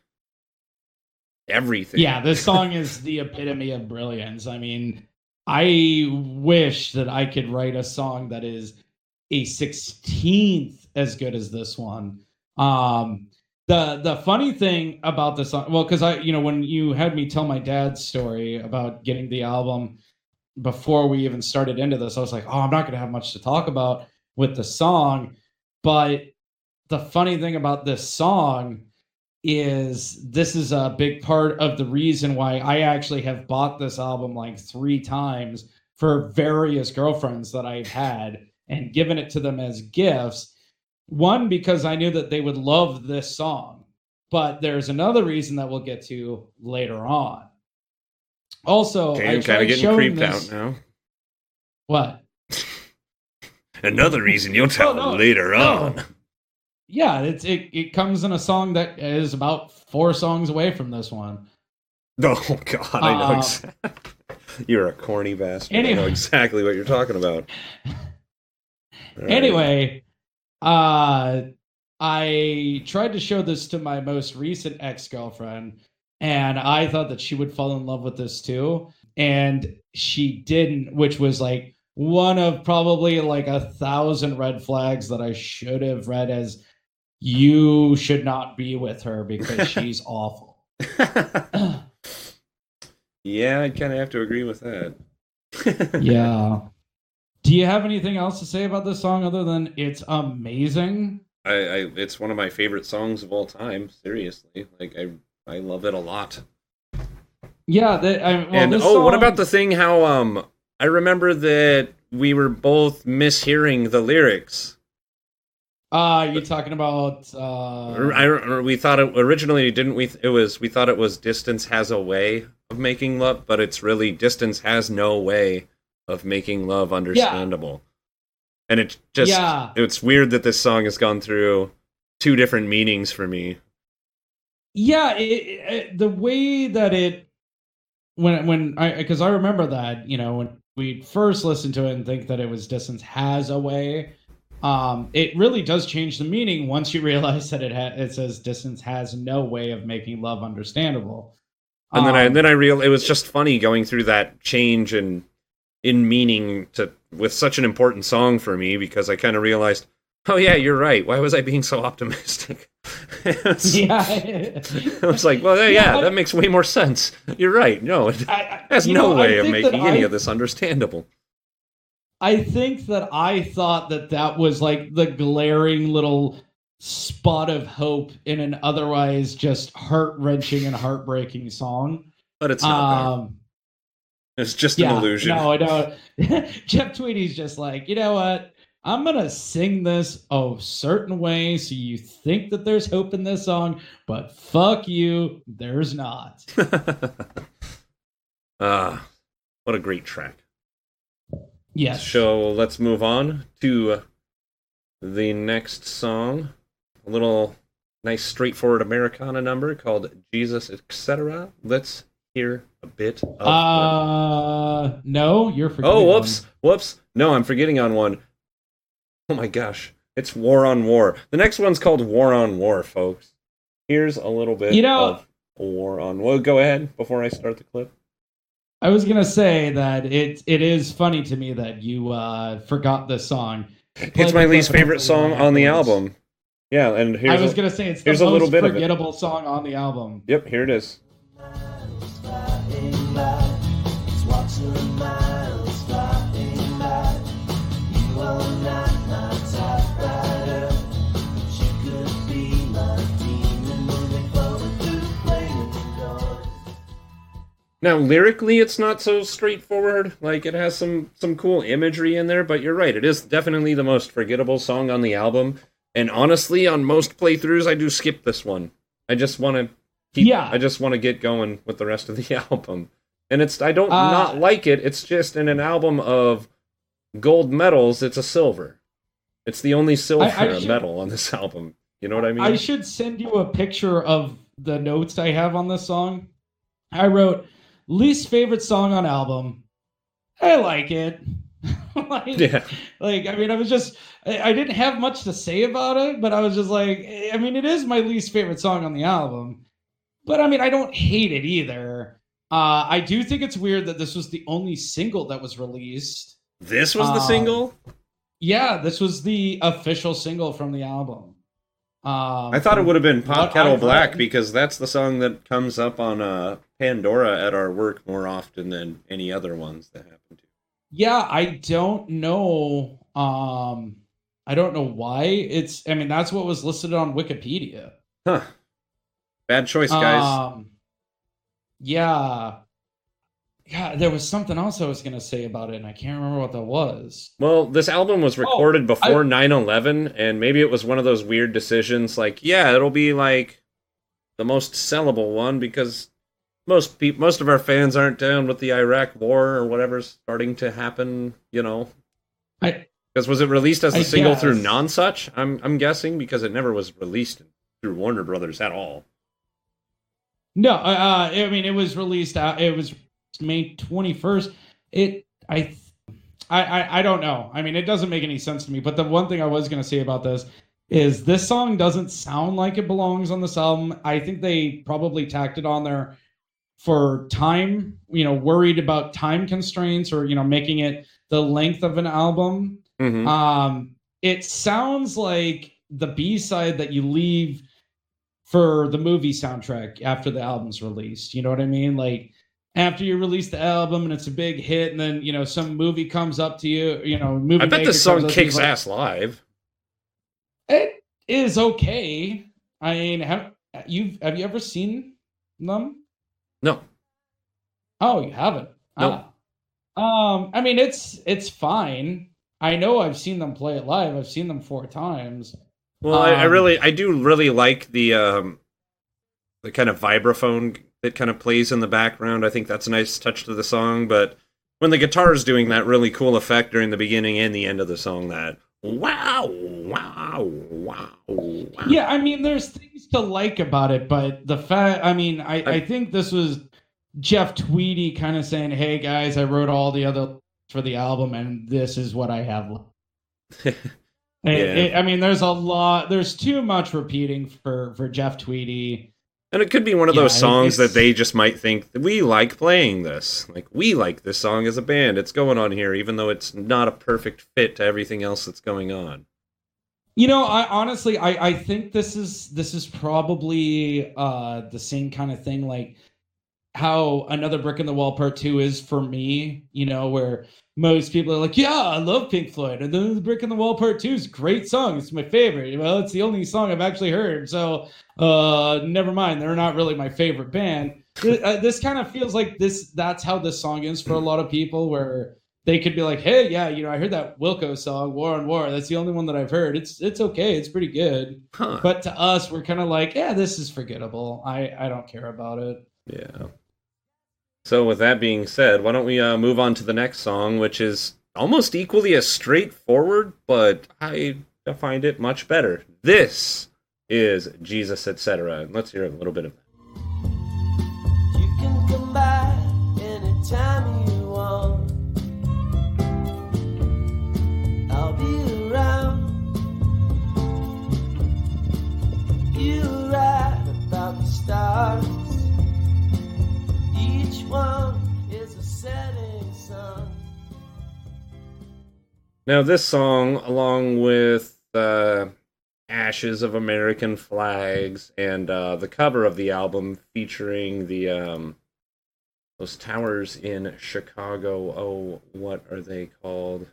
everything. Yeah, this song is the epitome of brilliance. I mean, I wish that I could write a song that is a 16th as good as this one. Um the the funny thing about this song, well, because I, you know, when you had me tell my dad's story about getting the album before we even started into this, I was like, oh, I'm not gonna have much to talk about with the song. But the funny thing about this song is this is a big part of the reason why I actually have bought this album like three times for various girlfriends that I've had and given it to them as gifts One, because I knew that they would love this song, but there's another reason that we'll get to later on. Also, Okay, I I'm kind of getting creeped this- out now. What? Another reason you'll tell no, later no. on. Yeah, it's it, it comes in a song that is about four songs away from this one. Oh God, I know Uh, exactly. You're a corny bastard. I know exactly what you're talking about. Right. Anyway, uh I tried to show this to my most recent ex-girlfriend and I thought that she would fall in love with this too and she didn't which was like one of probably like a thousand red flags that I should have read as you should not be with her because she's awful. yeah, I'd kind of have to agree with that. yeah. Do you have anything else to say about this song other than it's amazing? I, I, it's one of my favorite songs of all time. Seriously, like I, I love it a lot. Yeah, the, I, well, and oh, what about the thing? How um, I remember that we were both mishearing the lyrics. Uh, you talking about uh I, we thought it originally didn't we? It was we thought it was distance has a way of making love, but it's really distance has no way of making love understandable. And it just Yeah. it's weird that this song has gone through two different meanings for me. Yeah, it, it, the way that it when when I because I remember that, you know, when we first listened to it and think that it was distance has a way, um it really does change the meaning once you realize that it ha- it says distance has no way of making love understandable. And then I Um, then I real it was just funny going through that change in in meaning to with such an important song for me because I kind of realized, oh yeah, you're right. Why was I being so optimistic? was, yeah. I was like, well, yeah, Yeah, that makes way more sense. You're right. No, it I, has no know, way of making any I- of this understandable. I think that I thought that that was like the glaring little spot of hope in an otherwise just heart wrenching and heartbreaking song. But it's not. Um, It's just yeah, an illusion. no, I don't. Jeff Tweedy's just like, you know what? I'm gonna sing this a certain way so you think that there's hope in this song, but fuck you, there's not. Ah, what a great track. Yes. So let's move on to the next song. A little nice, straightforward Americana number called Jesus, etc. Let's hear a bit of. Uh, no, you're forgetting. oh, one. whoops, whoops. No, I'm forgetting on one. Oh my gosh, it's War on War. The next one's called War on War, folks. Here's a little bit You know- of War on. Well, go ahead before I start the clip. I was gonna say that it it is funny to me that you uh forgot this song. It's my least favorite song on the album. Yeah, and here's I was a- gonna say it's the here's a little bit of it. forgettable song on the album. Yep, here it is. Now lyrically, it's not so straightforward. Like it has some some cool imagery in there, but you're right. It is definitely the most forgettable song on the album. And honestly, on most playthroughs, I do skip this one. I just want to keep. Yeah. I just want to get going with the rest of the album. And it's I don't Uh, not like it. It's just in an album of gold medals. It's a silver. It's the only silver I should- medal on this album. You know what I mean? I should send you a picture of the notes I have on this song. I wrote least favorite song on album. I like it. like, yeah. like I mean, I was just I, I didn't have much to say about it, but I was just like, I mean, it is my least favorite song on the album. But I mean, I don't hate it either. Uh, I do think it's weird that this was the only single that was released. This was the Um, single. Yeah, this was the official single from the album. Um, I thought it would have been what Kettle I've Black read- because that's the song that comes up on uh, Pandora at our work more often than any other ones that happen to. Yeah, I don't know. Um, I don't know why it's. I mean, that's what was listed on Wikipedia. Huh. Bad choice, guys. Um, yeah. God, there was something else I was gonna say about it, and I can't remember what that was. Well, this album was recorded I- before 9 11, and maybe it was one of those weird decisions like, yeah, it'll be like the most sellable one because most peop most of our fans aren't down with the Iraq war or whatever's starting to happen, you know. I Because was it released as a I single through guess. Nonesuch? I'm I'm guessing because it never was released through Warner Brothers at all. no, uh, uh, I mean it was released out. It was May twenty first. It I, I I I don't know. I mean it doesn't make any sense to me. But the one thing I was gonna say about this is this song doesn't sound like it belongs on this album. I think they probably tacked it on there for time. You know, worried about time constraints or you know making it the length of an album. Mhm. Um, it sounds like the B side that you leave for the movie soundtrack after the album's released. You know what I mean? Like after you release the album and it's a big hit, and then you know some movie comes up to you. You know, movie. I bet this song kicks like, ass live. It is okay. I mean, have you have you ever seen them? No. Oh, you haven't. Nope. Ah. Um, I mean, it's it's fine. I know I've seen them play it live. I've seen them four times. Well, I, I Um, really, I do really like the um, the kind of vibraphone that kind of plays in the background. I think that's a nice touch to the song. But when the guitar is doing that really cool effect during the beginning and the end of the song, that wow, wow, wow, wow. Yeah, I mean, there's things to like about it, but the fact, I mean, I, I, I- think this was Jeff Tweedy kind of saying, "Hey guys, I wrote all the other for the album, and this is what I have." left." And Yeah. it- I mean, there's a lot. There's too much repeating for for Jeff Tweedy. And it could be one of Yeah, those songs that they just might think we like playing this. Like we like this song as a band. It's going on here, even though it's not a perfect fit to everything else that's going on. You know, I honestly, I I think this is this is probably uh the same kind of thing, like how another brick in the wall part two is for me. You know, where most people are like, "Yeah, I love Pink Floyd," and then the brick in the wall part two is a great song. It's my favorite. Well, it's the only song I've actually heard, so uh, never mind. They're not really my favorite band. Uh, this kind of feels like this. That's how this song is for a lot of people, where they could be like, "Hey, yeah, you know, I heard that Wilco song, War on War. That's the only one that I've heard. It's it's okay. It's pretty good." Huh. But to us, we're kind of like, "Yeah, this is forgettable. I I don't care about it." Yeah. So with that being said, why don't we uh, move on to the next song, which is almost equally as straightforward, but I find it much better. This is Jesus, etc. Let's hear a little bit of that. You can come by anytime you want. I'll be around. You write about the stars. Now, this song, along with uh, Ashes of American Flags and uh, the cover of the album featuring the um, those towers in Chicago. Oh, what are they called?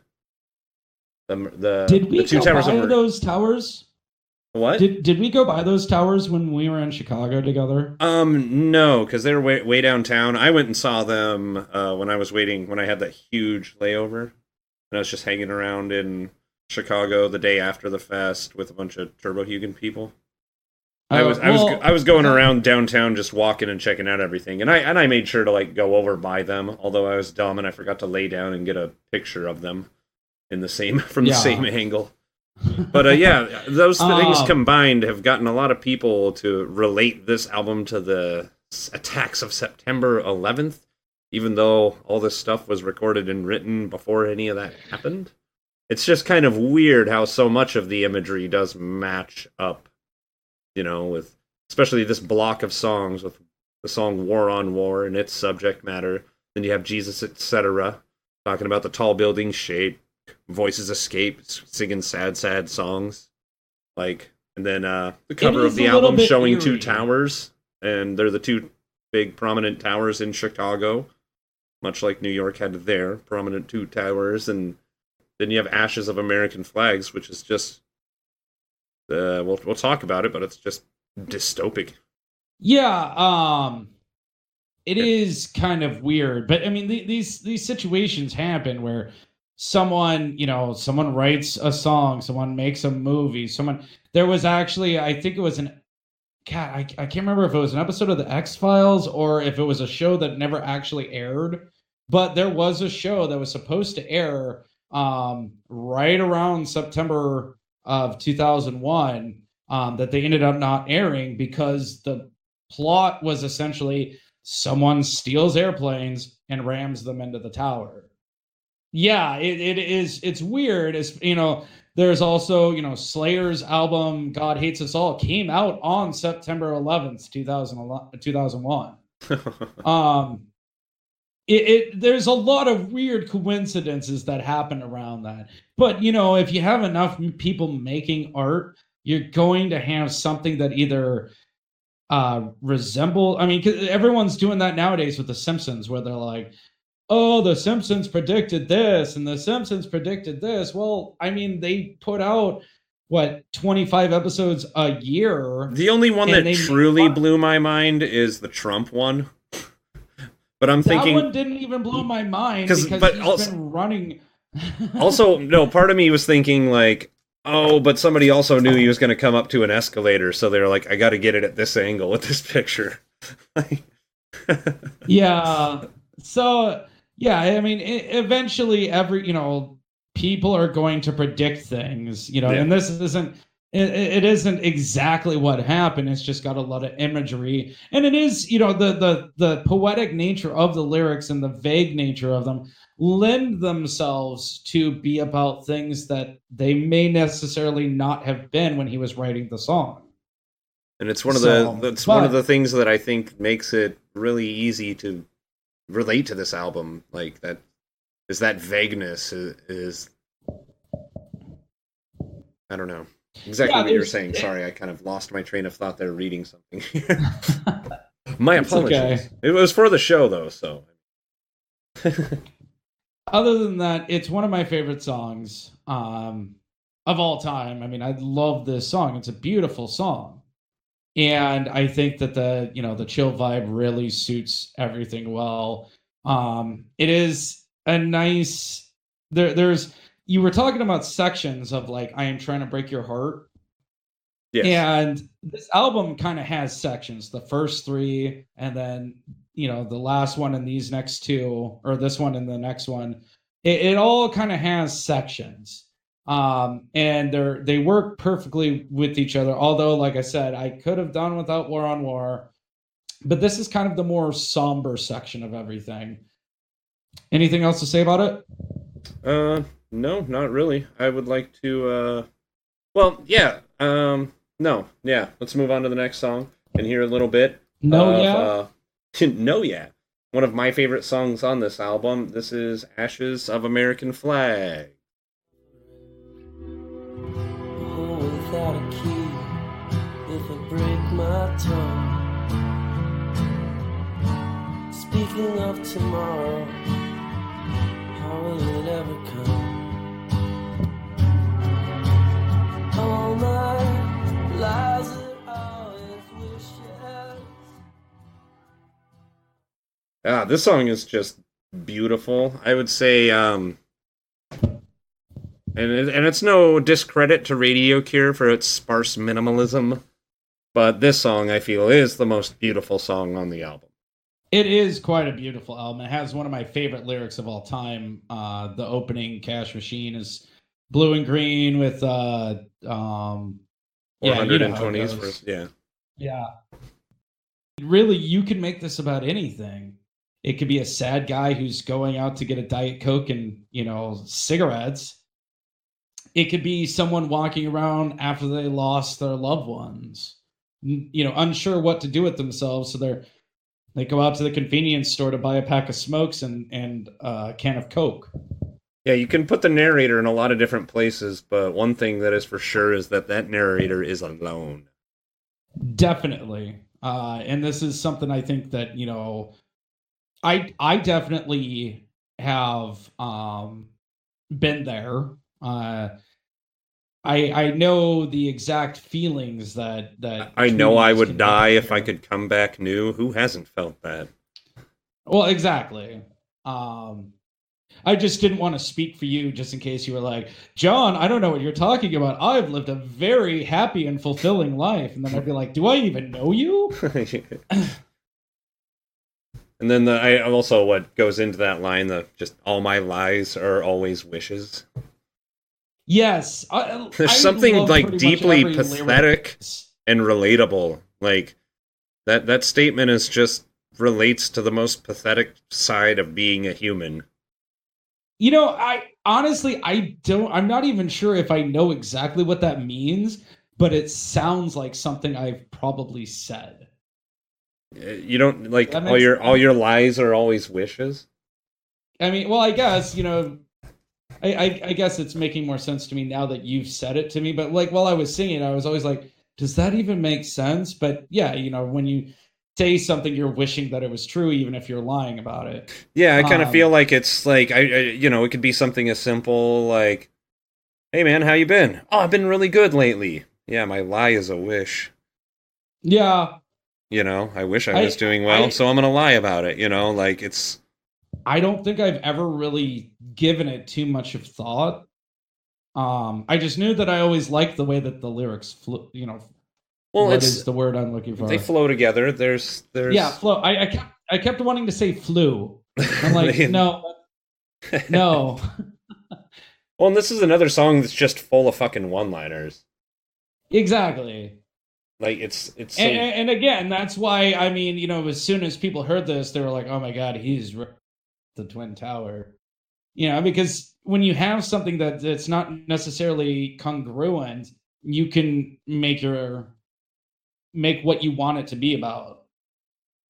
The the, Did we the two towers by over those towers? What? Did did we go by those towers when we were in Chicago together? Um, no, because they were way, way downtown. I went and saw them uh, when I was waiting when I had that huge layover, and I was just hanging around in Chicago the day after the fest with a bunch of Turbo Hugan people. I Uh, was I was I was going around downtown just walking and checking out everything, and I and I made sure to like go over by them. Although I was dumb and I forgot to lay down and get a picture of them in the same from the Yeah. same angle. But uh, yeah, those things Um, combined have gotten a lot of people to relate this album to the attacks of September 11th, even though all this stuff was recorded and written before any of that happened. It's just kind of weird how so much of the imagery does match up, you know, with especially this block of songs with the song War on War and its subject matter. Then you have Jesus, etc., talking about the tall building shape, voices escape, singing sad, sad songs. Like, and then uh, the cover of the album showing two towers, and they're the two big prominent towers in Chicago, much like New York had their prominent two towers. And then you have Ashes of American Flags, which is just, uh, we'll, we'll talk about it, but it's just dystopic. Yeah, um it is kind of weird, but I mean the, these these situations happen where someone you know someone writes a song, someone makes a movie, someone there was actually I think it was an God, I, I can't remember if it was an episode of the X Files or if it was a show that never actually aired, but there was a show that was supposed to air um, right around September of 2001 um, that they ended up not airing because the plot was essentially someone steals airplanes and rams them into the tower. Yeah, it, it is. It's weird. It's you know. There's also you know Slayer's album "God Hates Us All" came out on September 11th, 2011, 2001. Um, it, it there's a lot of weird coincidences that happen around that. But you know, if you have enough people making art, you're going to have something that either uh resemble i mean 'cause everyone's doing that nowadays with the simpsons where they're like oh the simpsons predicted this and the simpsons predicted this. Well i mean they put out what 25 episodes a year. The only one that truly blew my mind is the Trump one. But I'm that thinking that one didn't even blow my mind because but he's also- been running. Also no part of me was thinking like oh but somebody also knew he was going to come up to an escalator so they're like i got to get it at this angle with this picture. Yeah. So yeah i mean eventually every you know people are going to predict things you know Yeah. and this isn't it, it isn't exactly what happened it's just got a lot of imagery and it is you know the the the poetic nature of the lyrics and the vague nature of them lend themselves to be about things that they may necessarily not have been when he was writing the song and it's one of So, the that's one of the things that i think makes it really easy to relate to this album like that is that vagueness is, is i don't know exactly Yeah, what you're saying sorry i kind of lost my train of thought there reading something my It's apologies okay. it was for the show though so other than that, it's one of my favorite songs um, of all time. I mean, I love this song. It's a beautiful song, and I think that the you know the chill vibe really suits everything well. Um, it is a nice there. There's you were talking about sections of like I am trying to break your heart. yes. And this album kind of has sections. The first three, and then you know the last one and these next two, or this one and the next one. It, it all kind of has sections, um, and they're they work perfectly with each other. Although, like I said, I could have done without War on War, but this is kind of the more somber section of everything. Anything else to say about it? Uh, no, not really. I would like to. Uh, well, yeah. Um, no, yeah. Let's move on to the next song and hear a little bit. No, of, yeah. Uh, no, yeah. One of my favorite songs on this album. This is "Ashes of American Flag." Without a key. If I break my tongue. Speaking of tomorrow, how will it ever come? All my lies are. Ah, this song is just beautiful. I would say, um, and it, and it's no discredit to Radio Cure for its sparse minimalism, but this song I feel is the most beautiful song on the album. It is quite a beautiful album. It has one of my favorite lyrics of all time. Uh, the opening Cash Machine is blue and green with uh um yeah, you know how it 420s goes. for yeah. yeah. Really, you can make this about anything. It could be a sad guy who's going out to get a diet coke and you know cigarettes. It could be someone walking around after they lost their loved ones, you know, unsure what to do with themselves. So they're they go out to the convenience store to buy a pack of smokes and and a can of coke. Yeah, you can put the narrator in a lot of different places, but one thing that is for sure is that that narrator is alone. Definitely. Uh, and this is something I think that, you know, I I definitely have um been there. Uh I I know the exact feelings that that I know I would die if I could come back new. Who hasn't felt that? Well, exactly. Um, I just didn't want to speak for you just in case you were like, John, I don't know what you're talking about. I've lived a very happy and fulfilling life. And then I'd be like, do I even know you? and then the, I also what goes into that line the just all my lies are always wishes. Yes. I, There's I something like deeply pathetic and relatable. Like that that statement is just relates to the most pathetic side of being a human. You know, I honestly, I don't, I'm not even sure if I know exactly what that means, but it sounds like something I've probably said. Uh, You don't like all your all your lies are always wishes. I mean, well, I guess, you know, I, I, I guess it's making more sense to me now that you've said it to me. But like while I was singing, I was always like, does that even make sense? But yeah, you know, when you say something, you're wishing that it was true, even if you're lying about it. Yeah, I kind of Um, feel like it's like I, I you know, it could be something as simple like Hey man, how you been? Oh, I've been really good lately. Yeah, my lie is a wish. Yeah, You know, I wish I I- was doing well, I- so I'm going to lie about it, you know, like it's I don't think I've ever really given it too much of thought. Um, I just knew that I always liked the way that the lyrics flew, you know, well, what it's is the word I'm looking for? they flow together. There's there's yeah, flow. I, I kept I kept wanting to say flu. I'm like, no, no. Well, and this is another song that's just full of fucking one-liners. exactly. Like it's it's so, And, and again, that's why I mean, you know, as soon as people heard this, they were like, "Oh my god, he's the Twin Tower," you know, because when you have something that that's not necessarily congruent, you can make your make what you want it to be about.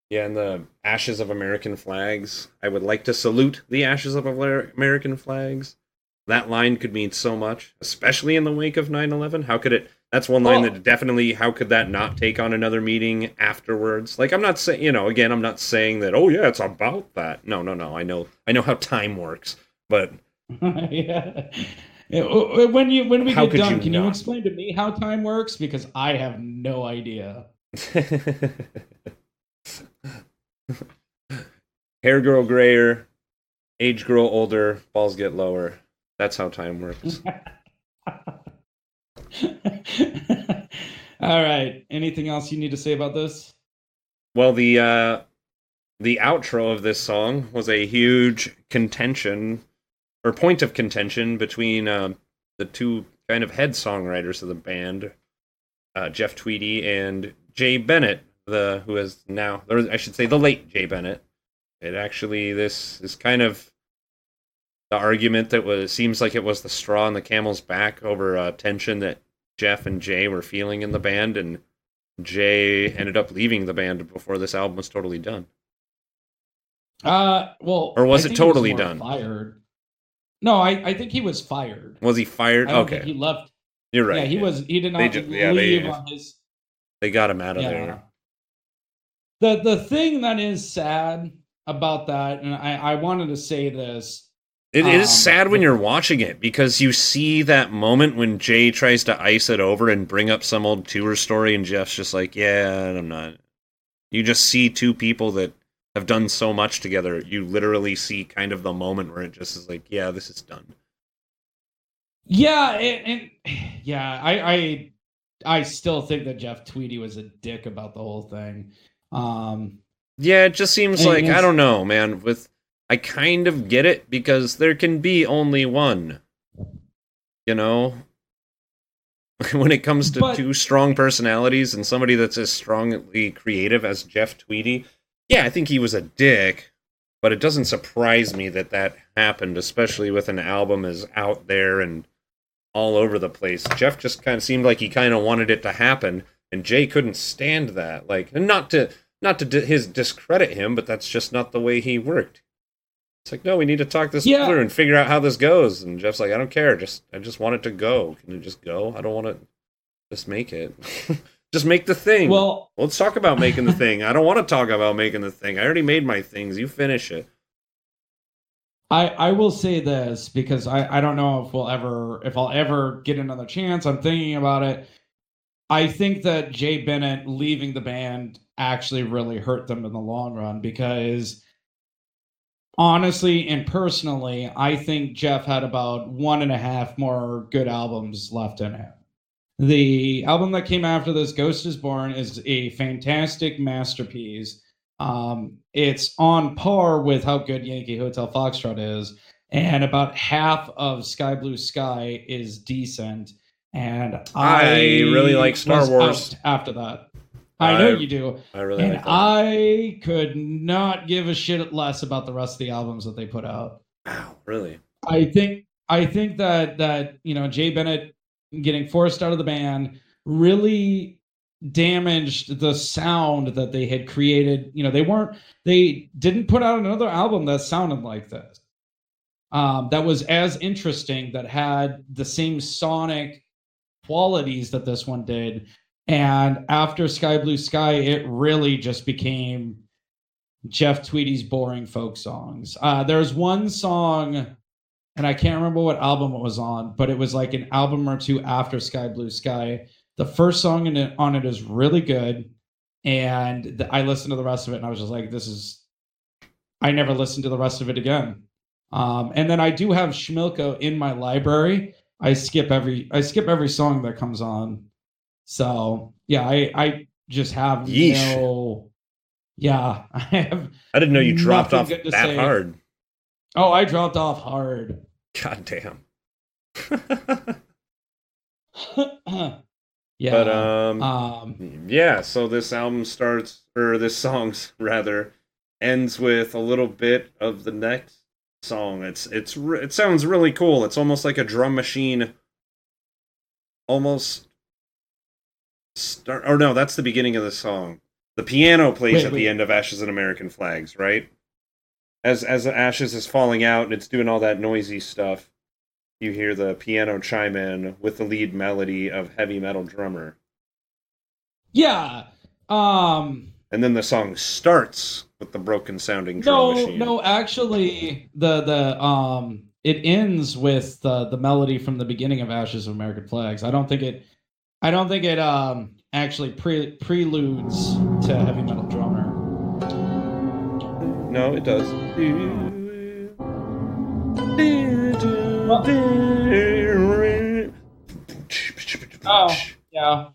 yeah, and the ashes of American flags. I would like to salute the ashes of American flags. That line could mean so much, especially in the wake of 9/11. How could it That's one line Well- that definitely how could that not take on another meeting afterwards? Like I'm not saying, you know, again, I'm not saying that oh yeah, it's about that. No, no, no. I know I know how time works, but yeah. When you when we How get done, you can you explain to me how time works? Because I have no idea. Hair grow grayer, age grow older, balls get lower. That's how time works. All right. Anything else you need to say about this? Well, the uh, the outro of this song was a huge contention or point of contention between uh, the two kind of head songwriters of the band, uh, Jeff Tweedy and Jay Bennett, the who is now, or I should say, the late Jay Bennett. It actually this is kind of the argument that was seems like it was the straw on the camel's back over uh, tension that Jeff and Jay were feeling in the band, and Jay ended up leaving the band before this album was totally done. Uh, well, Or was it totally more done? Fired. No, I, I think he was fired. Was he fired? Okay, he left. you're right. Yeah, he was. He did not just- yeah, they- leave on his. They got him out of Yeah. there. The the thing that is sad about that, and I I wanted to say this. It is Um, sad when you're watching it because you see that moment when Jay tries to ice it over and bring up some old tour story, and Jeff's just like, "Yeah, I'm not." You just see two people that have done so much together. You literally see kind of the moment where it just is like, "Yeah, this is done." Yeah, and, and yeah, I I I still think that Jeff Tweedy was a dick about the whole thing. Um, Yeah, it just seems like I don't know, man. With I kind of get it because there can be only one. You know, when it comes to But- two strong personalities and somebody that's as strongly creative as Jeff Tweedy, yeah, I think he was a dick. But it doesn't surprise me that that happened, especially with an album as out there and all over the place. Jeff just kind of seemed like he kind of wanted it to happen, and Jay couldn't stand that. Like, and not to not to his discredit him, but that's just not the way he worked. It's like, no, we need to talk this Yeah. through and figure out how this goes. And Jeff's like, I don't care. Just I just want it to go. Can it just go? I don't want to just make it. just make the thing. well, let's talk about making the thing. I don't want to talk about making the thing. I already made my things. You finish it. I I will say this because I I don't know if we'll ever if I'll ever get another chance. I'm thinking about it. I think that Jay Bennett leaving the band actually really hurt them in the long run because honestly and personally, I think Jeff had about one and a half more good albums left in him. The album that came after this, Ghost is Born, is a fantastic masterpiece. Um, it's on par with how good Yankee Hotel Foxtrot is, and about half of Sky Blue Sky is decent. And I, I really like Star Wars. after that. I know I- you do. I really And like. I could not give a shit less about the rest of the albums that they put out. wow, really? I think I think that that you know Jay Bennett getting forced out of the band really damaged the sound that they had created. You know, they weren't they didn't put out another album that sounded like this. Um, that was as interesting that had the same sonic qualities that this one did. And after Sky Blue Sky, it really just became Jeff Tweedy's boring folk songs. Uh, there's one song, and I can't remember what album it was on, but it was like an album or two after Sky Blue Sky. The first song it, on it is really good, and th- I listened to the rest of it, and I was just like, "This is." I never listened to the rest of it again. Um, and then I do have Schmilco in my library. I skip every I skip every song that comes on. So yeah, I I just have Yeesh. no. Yeah, I have. I didn't know you dropped off that say. hard. Oh, I dropped off hard. God damn. yeah. But um, um. yeah, so this album starts, or this song's rather, ends with a little bit of the next song. It's it's it sounds really cool. It's almost like a drum machine. Almost. Start or no, that's the beginning of the song. The piano plays Wait, at wait. the end of Ashes and American Flags, right? As as the Ashes is falling out and it's doing all that noisy stuff, you hear the piano chime in with the lead melody of Heavy Metal Drummer. Yeah. Um. And then the song starts with the broken sounding drum No, machine. no. Actually, the the um. It ends with the the melody from the beginning of Ashes of American Flags. I don't think it. I don't think it um actually pre- preludes to Heavy Metal Drummer. No, it does. Oh. Yeah.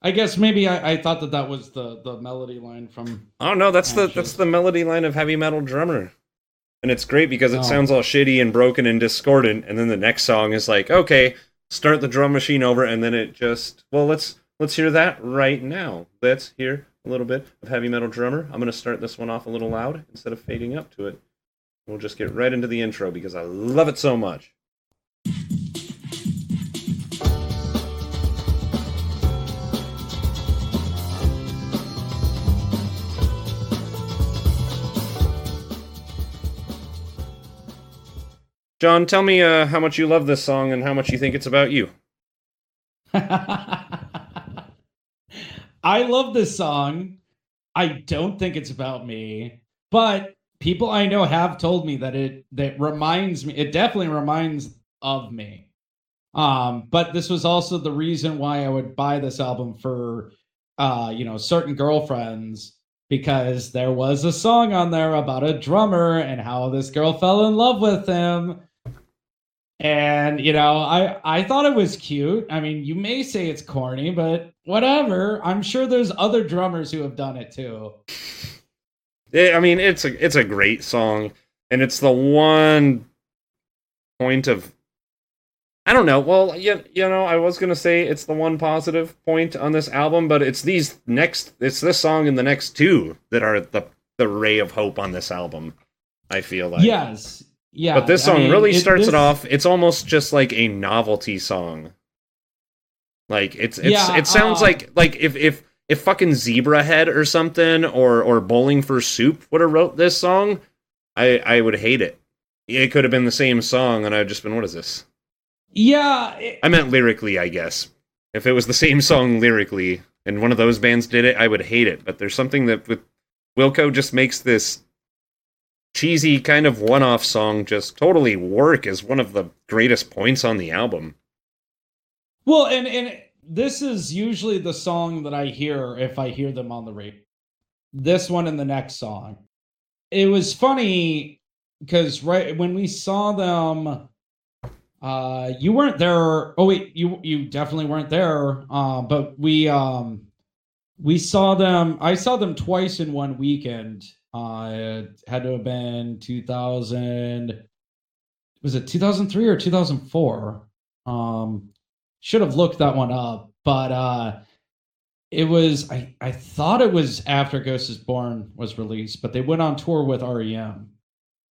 I guess maybe I, I thought that that was the the melody line from. Oh no, that's the that's the melody line of Heavy Metal Drummer. And it's great because it Oh. sounds all shitty and broken and discordant and then the next song is like, "Okay, start the drum machine over." And then it just, well, let's let's hear that right now. Let's hear a little bit of Heavy Metal Drummer. I'm going to start this one off a little loud instead of fading up to it. We'll just get right into the intro because I love it so much. John, tell me uh, how much you love this song and how much you think it's about you. I love this song. I don't think it's about me, but people I know have told me that it that reminds me. It definitely reminds of me. Um, but this was also the reason why I would buy this album for, uh, you know, certain girlfriends because there was a song on there about a drummer and how this girl fell in love with him. And you know, I I thought it was cute. I mean, you may say it's corny, but whatever. I'm sure there's other drummers who have done it too. Eh, I mean, it's a it's a great song, and it's the one point of I don't know. Well, you, you know, I was gonna say it's the one positive point on this album, but it's these next, it's this song and the next two that are the the ray of hope on this album. I feel like yes. Yeah. but this I song mean, really it- starts this- it off. It's almost just like a novelty song. Like it's it's Yeah, it sounds uh, like like if if if fucking Zebrahead or something or or Bowling for Soup would have wrote this song, I I would hate it. It could have been the same song, and I'd just been what is this? Yeah. it- I meant lyrically, I guess. If it was the same song lyrically, and one of those bands did it, I would hate it. But there's something that with Wilco just makes this cheesy kind of one-off song just totally work as one of the greatest points on the album. Well, and and this is usually the song that I hear if I hear them on the radio. This one and the next song. It was funny because right when we saw them, uh, you weren't there. Oh wait, you you definitely weren't there. Uh, but we um we saw them. I saw them twice in one weekend. Uh, it had to have been two thousand. Was it two thousand three or two thousand four? Um, should have looked that one up, but uh it was I, I thought it was after Ghost is Born was released, but they went on tour with REM.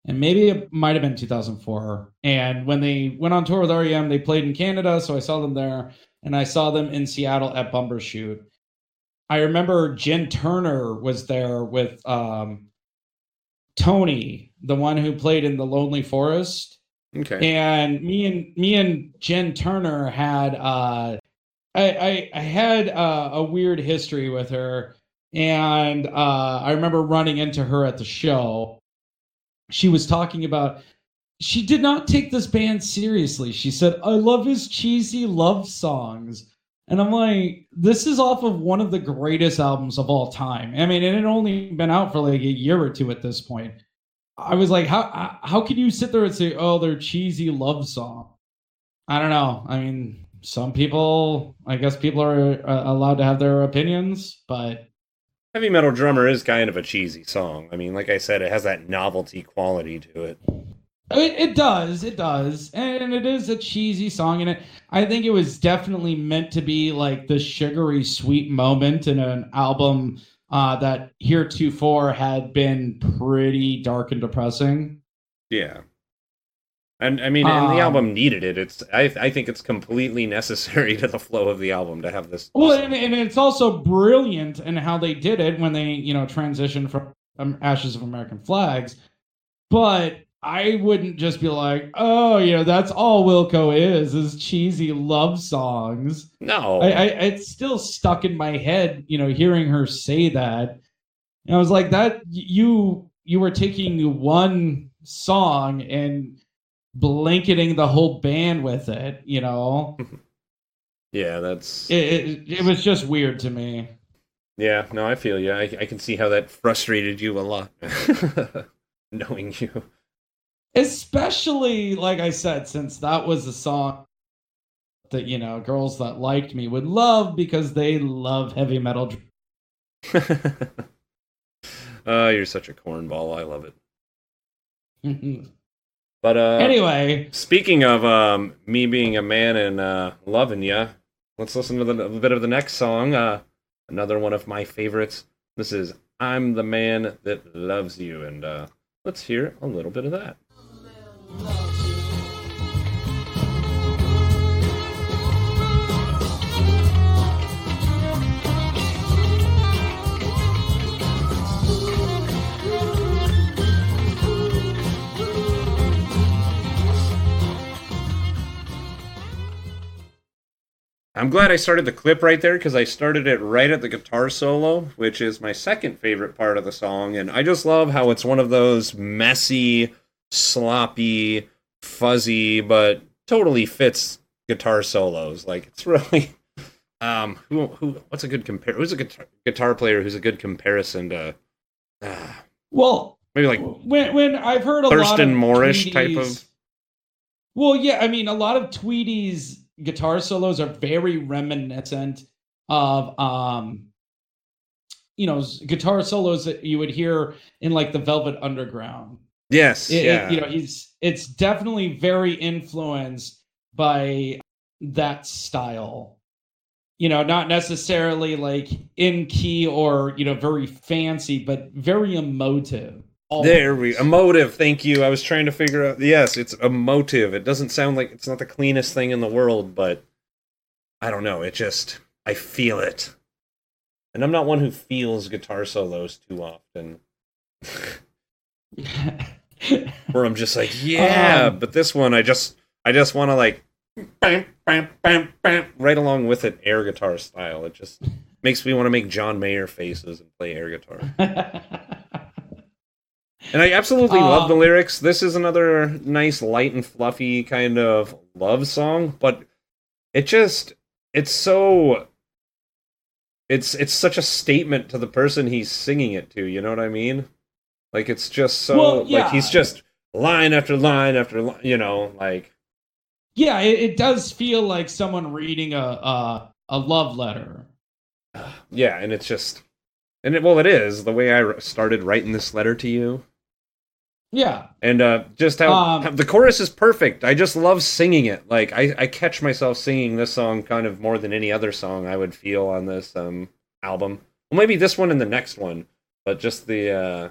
And maybe it might have been 2004. And when they went on tour with REM, they played in Canada, so I saw them there, and I saw them in Seattle at Bumbershoot. I remember Jen Turner was there with um, Tony, the one who played in The Lonely Forest Okay. and me and me and Jen Turner had uh I I, I had uh, a weird history with her and uh I remember running into her at the show. She was talking about she did not take this band seriously. She said, "I love his cheesy love songs." And I'm like, this is off of one of the greatest albums of all time. I mean, it had only been out for like a year or two at this point. I was like, how how- how can you sit there and say, oh, they're cheesy love song? I don't know. I mean, some people, I guess, people are uh, allowed to have their opinions, but Heavy Metal Drummer is kind of a cheesy song. I mean, like I said, it has that novelty quality to it. It, it does, it does, and it is a cheesy song, and it. I think it was definitely meant to be like the sugary sweet moment in an album uh, that heretofore had been pretty dark and depressing. Yeah. And I mean, and the Um, album needed it. It's I I think it's completely necessary to the flow of the album to have this. Well, and, and it's also brilliant in how they did it when they, you know, transitioned from um, Ashes of American Flags. But I wouldn't just be like, oh, you know, that's all Wilco is, is cheesy love songs. no, I, I it's still stuck in my head, you know, hearing her say that. And I was like, that you you were taking one song and blanketing the whole band with it, you know. yeah, that's It, it, it was just weird to me. yeah. No, I feel you. I I can see how that frustrated you a lot, knowing you. Especially, like I said, since that was a song that, you know, girls that liked me would love because they love heavy metal. Oh, you're such a cornball. I love it. But uh, anyway, speaking of um, me being a man and uh, loving ya, let's listen to the, a bit of the next song. Uh, another one of my favorites. This is "I'm the Man That Loves You," and uh, let's hear a little bit of that. I'm glad I started the clip right there because I started it right at the guitar solo, which is my second favorite part of the song. And I just love how it's one of those messy, sloppy, fuzzy, but totally fits guitar solos. Like it's really um who who what's a good compare who's a guitar guitar player who's a good comparison to uh, well, maybe like when when I've heard a lot Thurston of Moorish type of Well, yeah, I mean, a lot of Tweedy's guitar solos are very reminiscent of, um, you know, guitar solos that you would hear in like the Velvet Underground. Yes It- it- you know, he's it's definitely very influenced by that style. You know, not necessarily like in key or you know very fancy, but very emotive. There we emotive. Thank you. I was trying to figure out. Yes, it's emotive. It doesn't sound like it's not the cleanest thing in the world, but I don't know. It just I feel it, and I'm not one who feels guitar solos too often. Where I'm just like, yeah, Um, but this one I just I just want to like bam, bam, bam, bam, right along with it, air guitar style. It just makes me want to make John Mayer faces and play air guitar. And I absolutely love the Um, lyrics. This is another nice, light and fluffy kind of love song, but it just it's so it's it's such a statement to the person he's singing it to, you know what I mean? Like it's just so Well, like he's just line after line after line, you know, like Yeah, it, it does feel like someone reading a a, a love letter. yeah, and it's just and it, well, it is the way I started writing this letter to you. Yeah. and uh, just how, Um, how- the chorus is perfect. I just love singing it. Like I, I catch myself singing this song kind of more than any other song I would feel on this um album. Well, maybe this one and the next one, but just the uh,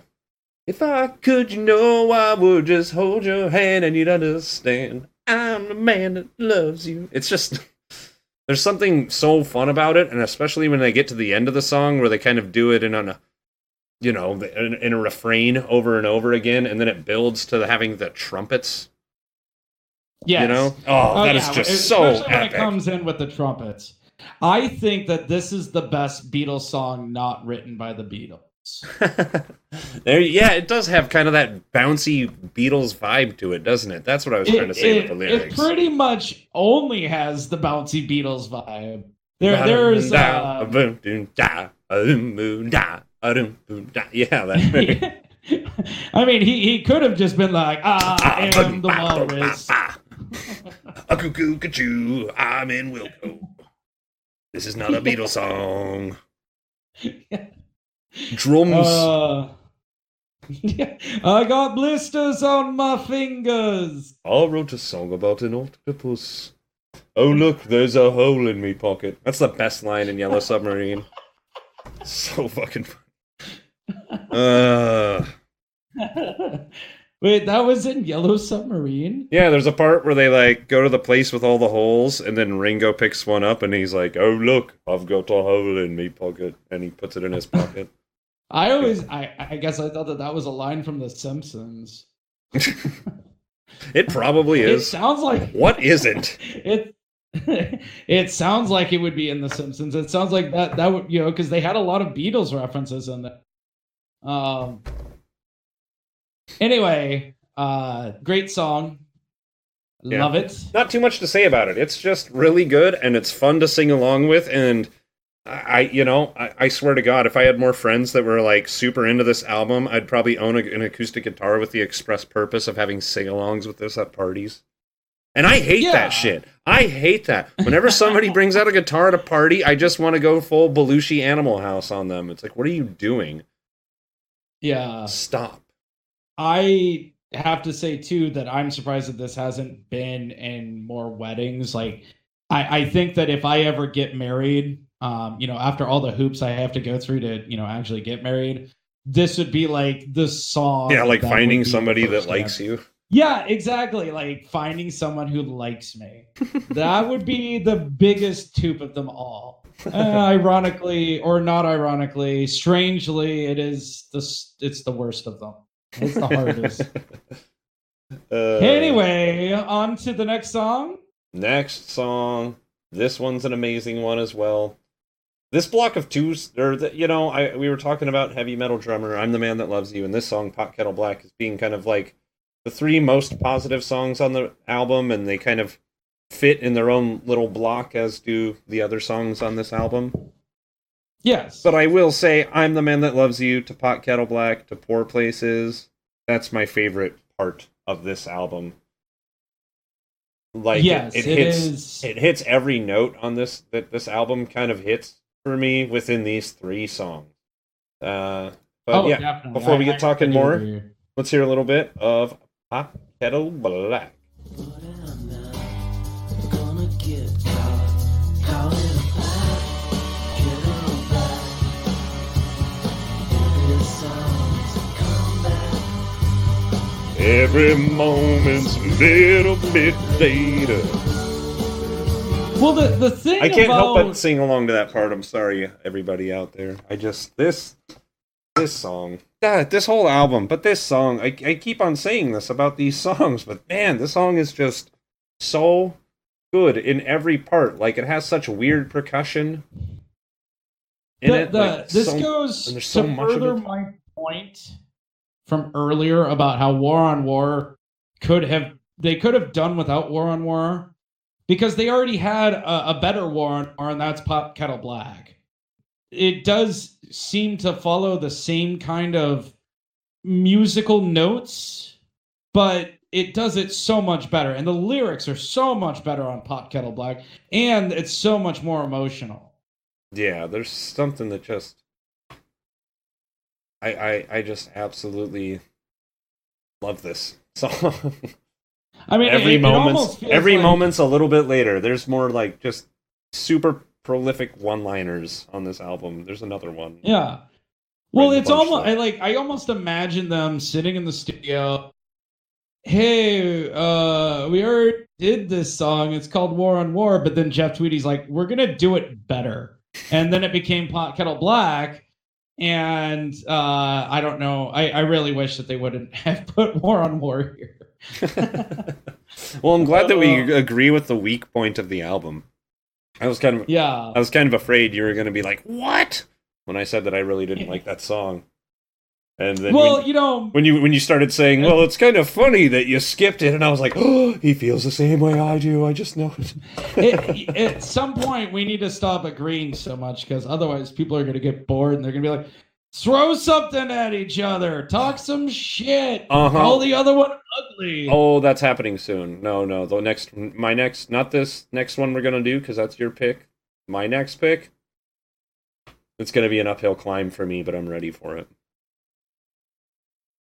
if I could, you know, I would just hold your hand and you'd understand. I'm the man that loves you. It's just there's something so fun about it, and especially when they get to the end of the song where they kind of do it in a you know, in, in a refrain over and over again, and then it builds to having the trumpets. Yes. You know, oh, oh that is yeah, just so especially when it comes in with the trumpets. I think that this is the best Beatles song not written by the Beatles. there, yeah, it does have kind of that bouncy Beatles vibe to it, doesn't it? That's what I was trying to say it, with the lyrics. it pretty much only has the bouncy Beatles vibe. There, there's uh, yeah, that. I mean, he, he could have just been like, Ah, I am the walrus. A cuckoo, cuckoo, I'm in Wilco. This is not a Beatles song. Drums. Uh, I got blisters on my fingers. I wrote a song about an octopus. Oh, look, there's a hole in me pocket. That's the best line in Yellow Submarine. so fucking fun. Uh, Wait, that was in Yellow Submarine? yeah, there's a part where they like go to the place with all the holes, and then Ringo picks one up, and he's like, "Oh, look, I've got a hole in me pocket," and he puts it in his pocket. I always, I, I guess I thought that that was a line from The Simpsons. it probably It is. sounds like What isn't? it. it sounds like it would be in The Simpsons. It sounds like that. That would you know because they had a lot of Beatles references in there. Um. Anyway, uh, great song. Yeah. Love it. not too much to say about it. It's just really good and it's fun to sing along with. And I, you know, I, I swear to God, if I had more friends that were like super into this album, I'd probably own a, an acoustic guitar with the express purpose of having sing-alongs with this at parties. And I hate Yeah. that shit. I hate that. Whenever somebody brings out a guitar at a party, I just want to go full Belushi Animal House on them. It's like, what are you doing? Yeah. Stop. I have to say too that I'm surprised that this hasn't been in more weddings. Like, I, I think that if I ever get married, um, you know, after all the hoops I have to go through to, you know, actually get married, this would be like the song. Yeah, like finding somebody that likes you. Yeah, exactly. Like finding someone who likes me. that would be the biggest tube of them all. Uh, ironically, or not ironically, strangely, it is the it's the worst of them. It's the hardest. Uh, anyway, on to the next song. Next song. This one's an amazing one as well. This block of twos, or the, you know, I we were talking about heavy metal drummer. I'm the man that loves you, and this song, Pot Kettle Black, is being kind of like the three most positive songs on the album, and they kind of fit in their own little block, as do the other songs on this album. Yes. But I will say, I'm the man that loves you to Pot Kettle Black to Poor Places. That's my favorite part of this album. Like, it- yes, it, it hits is. it hits every note on this that this album kind of hits for me within these three songs. Uh, but oh, yeah, definitely. before we get I- talking I more- let's hear a little bit of Pot Kettle Black. But I'm not gonna get caught, caught in a black, get in a black. This song's come back. Every moment's a little bit later. Well, the the thing I can't help but sing along to that part. I'm sorry, everybody out there. I just this this song, yeah, this whole album, but this song. I I keep on saying this about these songs, but man, this song is just so good in every part. Like it has such weird percussion in the, it. the- like, this so- goes so to further my point from earlier about how War on War could have they could have done without War on War because they already had a, a better War on that's Pot Kettle Black. It does seem to follow the same kind of musical notes but it does it so much better. And the lyrics are so much better on Pot Kettle Black, and it's so much more emotional. Yeah, there's something that just I I I just absolutely love this song. I mean, every it, it moment's every like- moment's a little bit later. There's more like just super prolific one-liners on this album. There's another one. Yeah. Well, it's almost. I like I almost imagine them sitting in the studio. Hey, uh, we already did this song. It's called War on War, but then Jeff Tweedy's like, we're gonna do it better. And then it became Pot Kettle Black. And uh, I don't know. I, I really wish that they wouldn't have put War on War here. well, I'm glad that we Uh, agree with the weak point of the album. I was kind of Yeah. I was kind of afraid you were going to be like, "What?" when I said that I really didn't like that song. And then Well, when, you know, when you when you started saying, "Well, it's kind of funny that you skipped it," and I was like, "Oh, he feels the same way I do. I just know it." it, at some point we need to stop agreeing so much because otherwise people are going to get bored and they're going to be like throw something at each other talk some shit Uh-huh. call the other one ugly Oh, that's happening soon. No, no, the next, my next, not this next one we're gonna do because that's your pick. My next pick, it's gonna be an uphill climb for me, but I'm ready for it.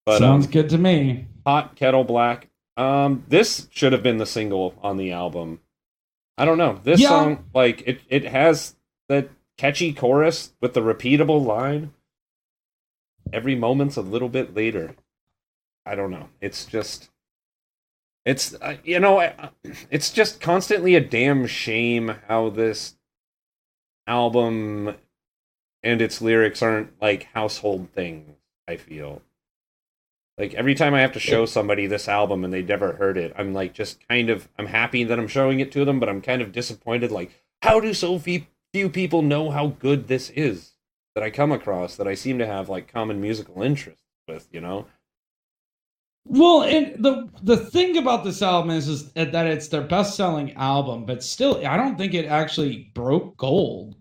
But sounds um, good to me Pot Kettle Black. Um, this should have been the single on the album. I don't know. This Yeah. song, like it, it has that catchy chorus with the repeatable line. Every moment's a little bit later. I don't know. It's just, it's uh, you know, I- it's just constantly a damn shame how this album and its lyrics aren't like household things. I feel. Like every time I have to show somebody this album and they've never heard it, I'm like just kind of I'm happy that I'm showing it to them, but I'm kind of disappointed. Like, how do so few people know how good this is that I come across that I seem to have like common musical interests with? You know? well and the the thing about this album is, is that it's their best selling album but still i don't think it actually broke gold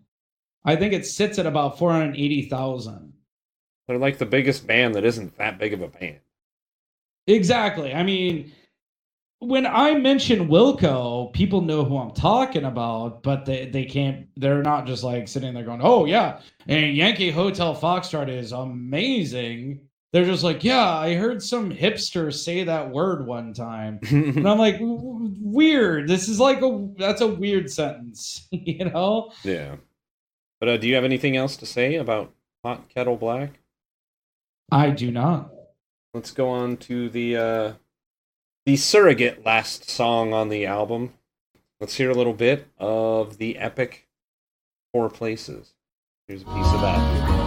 i think it sits at about 480000 They're like the biggest band that isn't that big of a band. Exactly. I mean, when I mention Wilco, people know who I'm talking about, but they, they can't, they're not just like sitting there going, oh, yeah, and Yankee Hotel Foxtrot is amazing. They're just like, yeah, I heard some hipster say that word one time. And I'm like, "W- w- weird. This is like a, that's a weird sentence, you know? yeah. But uh, do you have anything else to say about Pot Kettle Black? I do not. Let's go on to the uh, the surrogate last song on the album. Let's hear a little bit of the epic Poor Places. Here's a piece of that.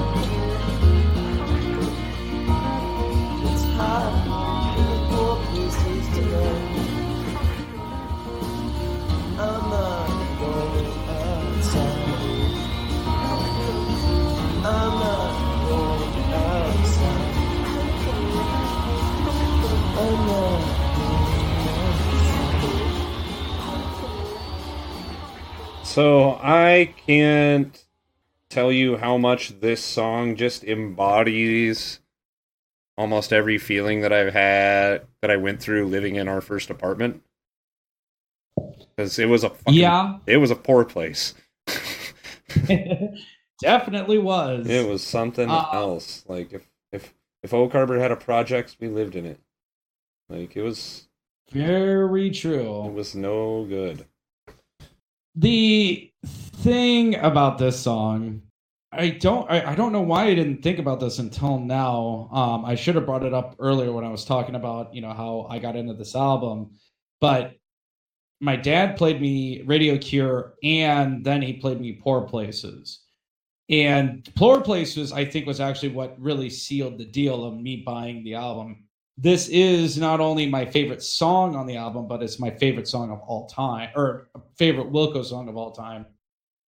So I can't tell you how much this song just embodies almost every feeling that I've had that I went through living in our first apartment. Because it was a fucking, Yeah, it was a poor place. definitely was. It was something Uh, else. Like if if if Oak Harbor had a project, we lived in it. Like it was very true. it was no good. The thing about this song, I don't I, I don't know why I didn't think about this until now. Um, I should have brought it up earlier when I was talking about, you know, how I got into this album. But my dad played me Radio Cure and then he played me Poor Places. And Poor Places, I think, was actually what really sealed the deal of me buying the album. This is not only my favorite song on the album, but it's my favorite song of all time, or favorite Wilco song of all time.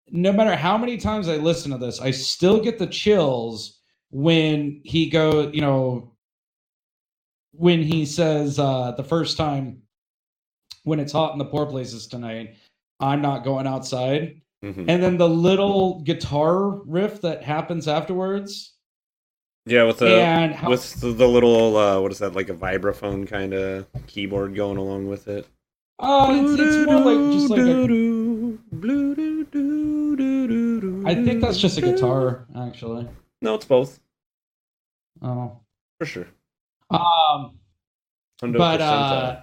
No matter how many times I listen to this, I still get the chills when he go, you know, when he says uh the first time when it's hot in the poor places tonight, I'm not going outside. Mhm. And then the little guitar riff that happens afterwards. Yeah, with the how, with the, the little uh, what is that like a vibraphone kind of keyboard going along with it. uh, it's, it's more like just like a, I think that's just a guitar actually. No, it's both Oh, for sure. um, but uh,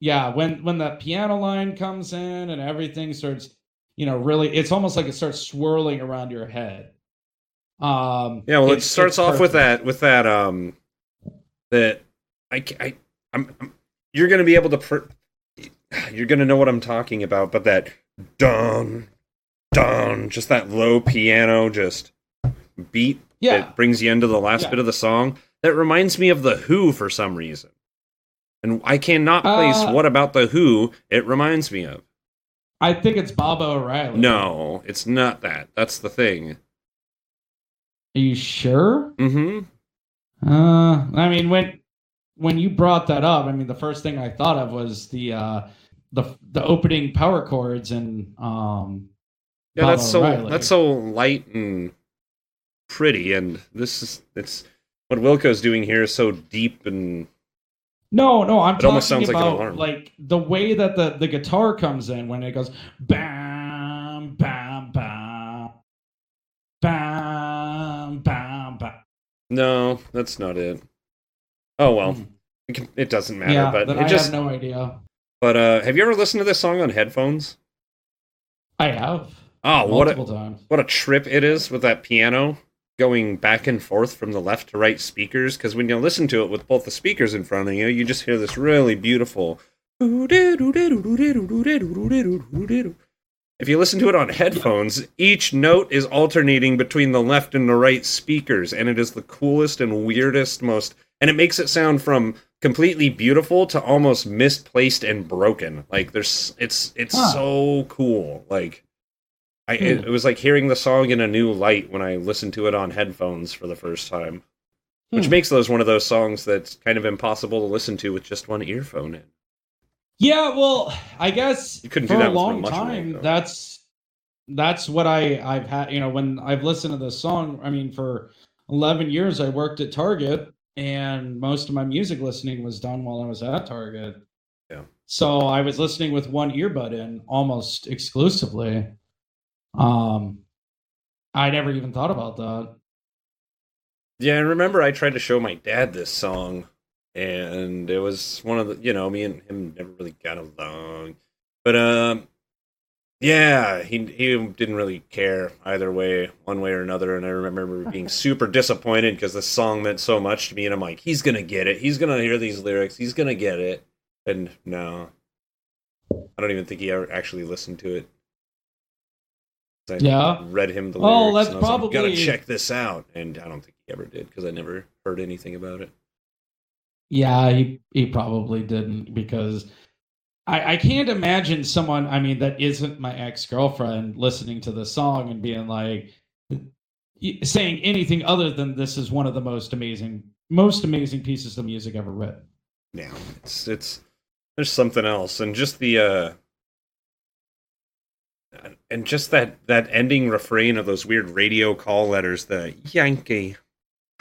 yeah, when when that piano line comes in and everything starts, you know, really, it's almost like it starts swirling around your head. Um, yeah, well, it it's- starts off with that with that um that I I I'm, I'm you're gonna be able to pr- you're gonna know what I'm talking about, but that dun dun just that low piano just beat Yeah, that brings you into the last Yeah. bit of the song. That reminds me of the Who for some reason. And I cannot place Uh, what about the Who it reminds me of. I think it's Baba O'Riley. No, it's not that. That's the thing. Are you sure? Mm-hmm. Uh, I mean, when when you brought that up, I mean, the first thing I thought of was the uh, the the opening power chords and um. Yeah, that's so O'Riley. that's so light and pretty, and this is it's what Wilco's doing here is so deep and No, no, I'm It talking almost sounds like about alarm. like the way that the the guitar comes in when it goes bam bam bam bam bam bam. No, that's not it. Oh well, Mhm. it, doesn't matter. yeah, but it I just have no idea. but uh, have you ever listened to this song on headphones? I have Oh, what a, times. what a trip it is with that piano going back and forth from the left to right speakers because when you listen to it with both the speakers in front of you you just hear this really beautiful if you listen to it on headphones each note is alternating between the left and the right speakers and it is the coolest and weirdest most and it makes it sound from completely beautiful to almost misplaced and broken like there's it's it's Huh. so cool like I, it, Hmm. it was like hearing the song in a new light when I listened to it on headphones for the first time, which Hmm. makes those one of those songs that's kind of impossible to listen to with just one earphone in. Yeah, well, I guess You couldn't for do that a long much time. though. That's that's what I I've had. You know, when I've listened to this song, I mean, for eleven years, I worked at Target, and most of my music listening was done while I was at Target. Yeah. So I was listening with one earbud in almost exclusively. Um, I never even thought about that. Yeah, I remember I tried to show my dad this song, and it was one of the you know me and him never really got along, but um, yeah, he he didn't really care either way, one way or another, and I remember being super disappointed because the song meant so much to me, and I'm like, he's gonna get it, he's gonna hear these lyrics, he's gonna get it, and no, I don't even think he ever actually listened to it. I Yeah. read him the lyrics. that's and I was like, gotta check this out, and I don't think he ever did because I never heard anything about it. Yeah, he he probably didn't because I I can't imagine someone I mean that isn't my ex girlfriend listening to the song and being like saying anything other than this is one of the most amazing most amazing pieces of music ever written. Yeah, it's it's there's something else, and just the uh, and just that that ending refrain of those weird radio call letters, the Yankee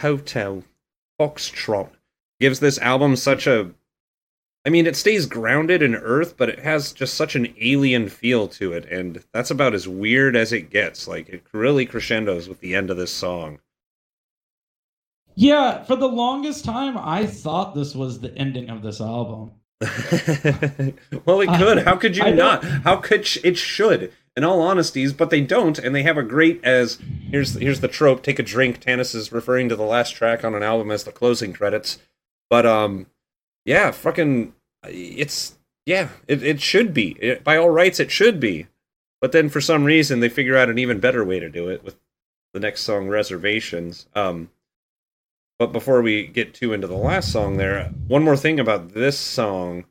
Hotel Foxtrot, gives this album such a. I mean, it stays grounded in Earth, but it has just such an alien feel to it, and that's about as weird as it gets. Like it really crescendos with the end of this song. Yeah, for the longest time I thought this was the ending of this album. well, it could. How could you I not? don't- How could sh- it should? In all honesties, but they don't, and they have a great as here's here's the trope. Take a drink. Tanis is referring to the last track on an album as the closing credits, but um, yeah, fucking, it's yeah, it it should be It- by all rights. It should be, but then for some reason they figure out an even better way to do it with the next song, Reservations. Um, but before we get too into the last song, there, one more thing about this song.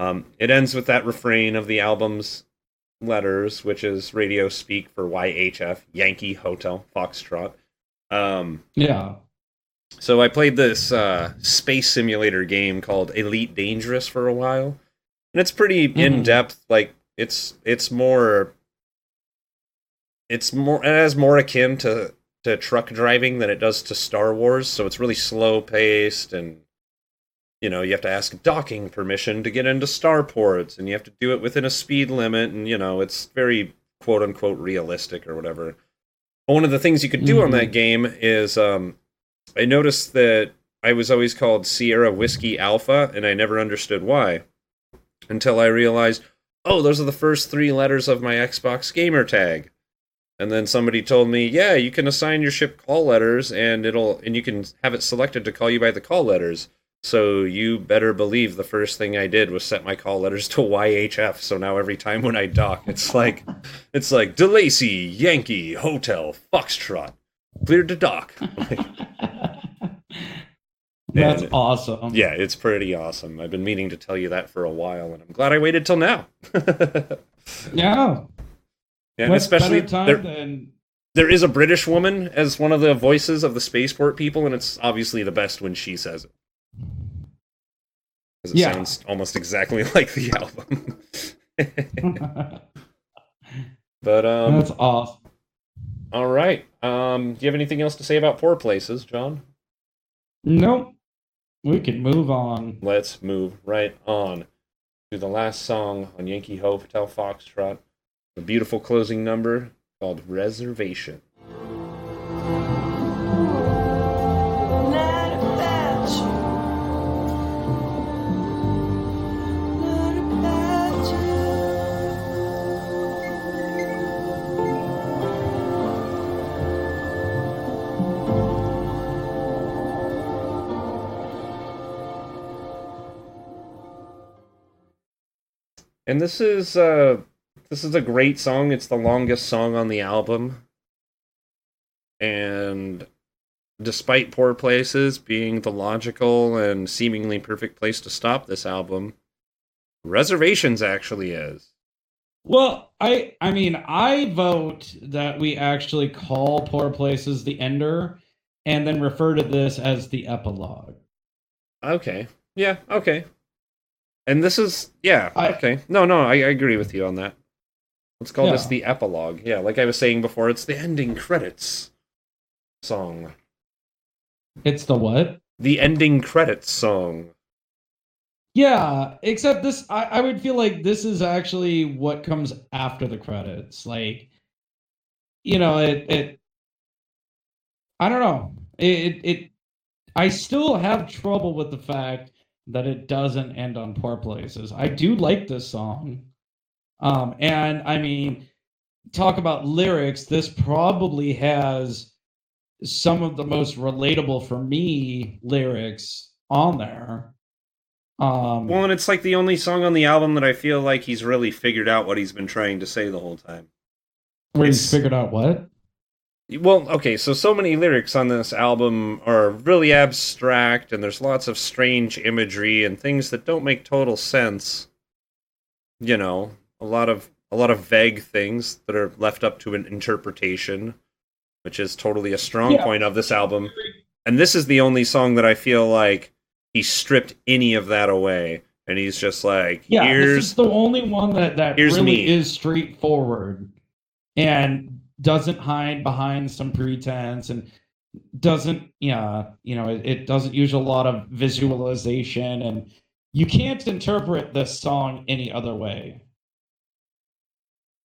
Um, it ends with that refrain of the album's letters, which is radio speak for YHF, Yankee Hotel Foxtrot. Um, Yeah. So I played this uh, space simulator game called Elite Dangerous for a while, and it's pretty Mhm. in depth. Like it's it's more it's more it has more akin to to truck driving than it does to Star Wars, so it's really slow paced and you know, you have to ask docking permission to get into starports and you have to do it within a speed limit and you know, it's very quote unquote realistic or whatever. But one of the things you could do on Mhm. that game is um I noticed that I was always called Sierra Whiskey Alpha and I never understood why until I realized, oh, those are the first three letters of my Xbox gamer tag. And then somebody told me, yeah, you can assign your ship call letters and it'll and you can have it selected to call you by the call letters. So you better believe the first thing I did was set my call letters to YHF. So now every time when I dock, it's like it's like DeLacy, Yankee, Hotel, Foxtrot, cleared to dock. That's And- awesome. yeah, it's pretty awesome. I've been meaning to tell you that for a while, and I'm glad I waited till now. Yeah. and What especially there, than there is a British woman as one of the voices of the spaceport people, and it's obviously the best when she says it. 'Cause it Yeah. sounds almost exactly like the album. but um, That's awesome. All right. Um, do you have anything else to say about Poor Places, John? Nope. We can move on. Let's move right on to the last song on Yankee Hotel Foxtrot, a beautiful closing number called Reservation. And this is uh this is a great song. It's the longest song on the album. And despite Poor Places being the logical and seemingly perfect place to stop this album, Reservations actually is. Well, I I mean, I vote that we actually call Poor Places the ender and then refer to this as the epilogue. Okay. Yeah, okay. And this is yeah, I- okay. No, no, I, I agree with you on that. Let's call this the epilogue. Yeah, like I was saying before, it's the ending credits song. It's the what? The ending credits song. Yeah, except this I, I would feel like this is actually what comes after the credits. Like you know, it it I don't know. It it, it I still have trouble with the fact that it doesn't end on poor places. I do like this song. Um and I mean talk about lyrics, this probably has some of the most relatable for me lyrics on there. Um, Well, and it's like the only song on the album that I feel like he's really figured out what he's been trying to say the whole time. where he's figured out what? Well, okay, so so many lyrics on this album are really abstract and there's lots of strange imagery and things that don't make total sense. You know, a lot of a lot of vague things that are left up to an interpretation, which is totally a strong Yeah. point of this album. And this is the only song that I feel like he stripped any of that away and he's just like, Yeah, this here's is the only one that that really me. is straightforward and doesn't hide behind some pretense and doesn't yeah you know it, it doesn't use a lot of visualization and you can't interpret this song any other way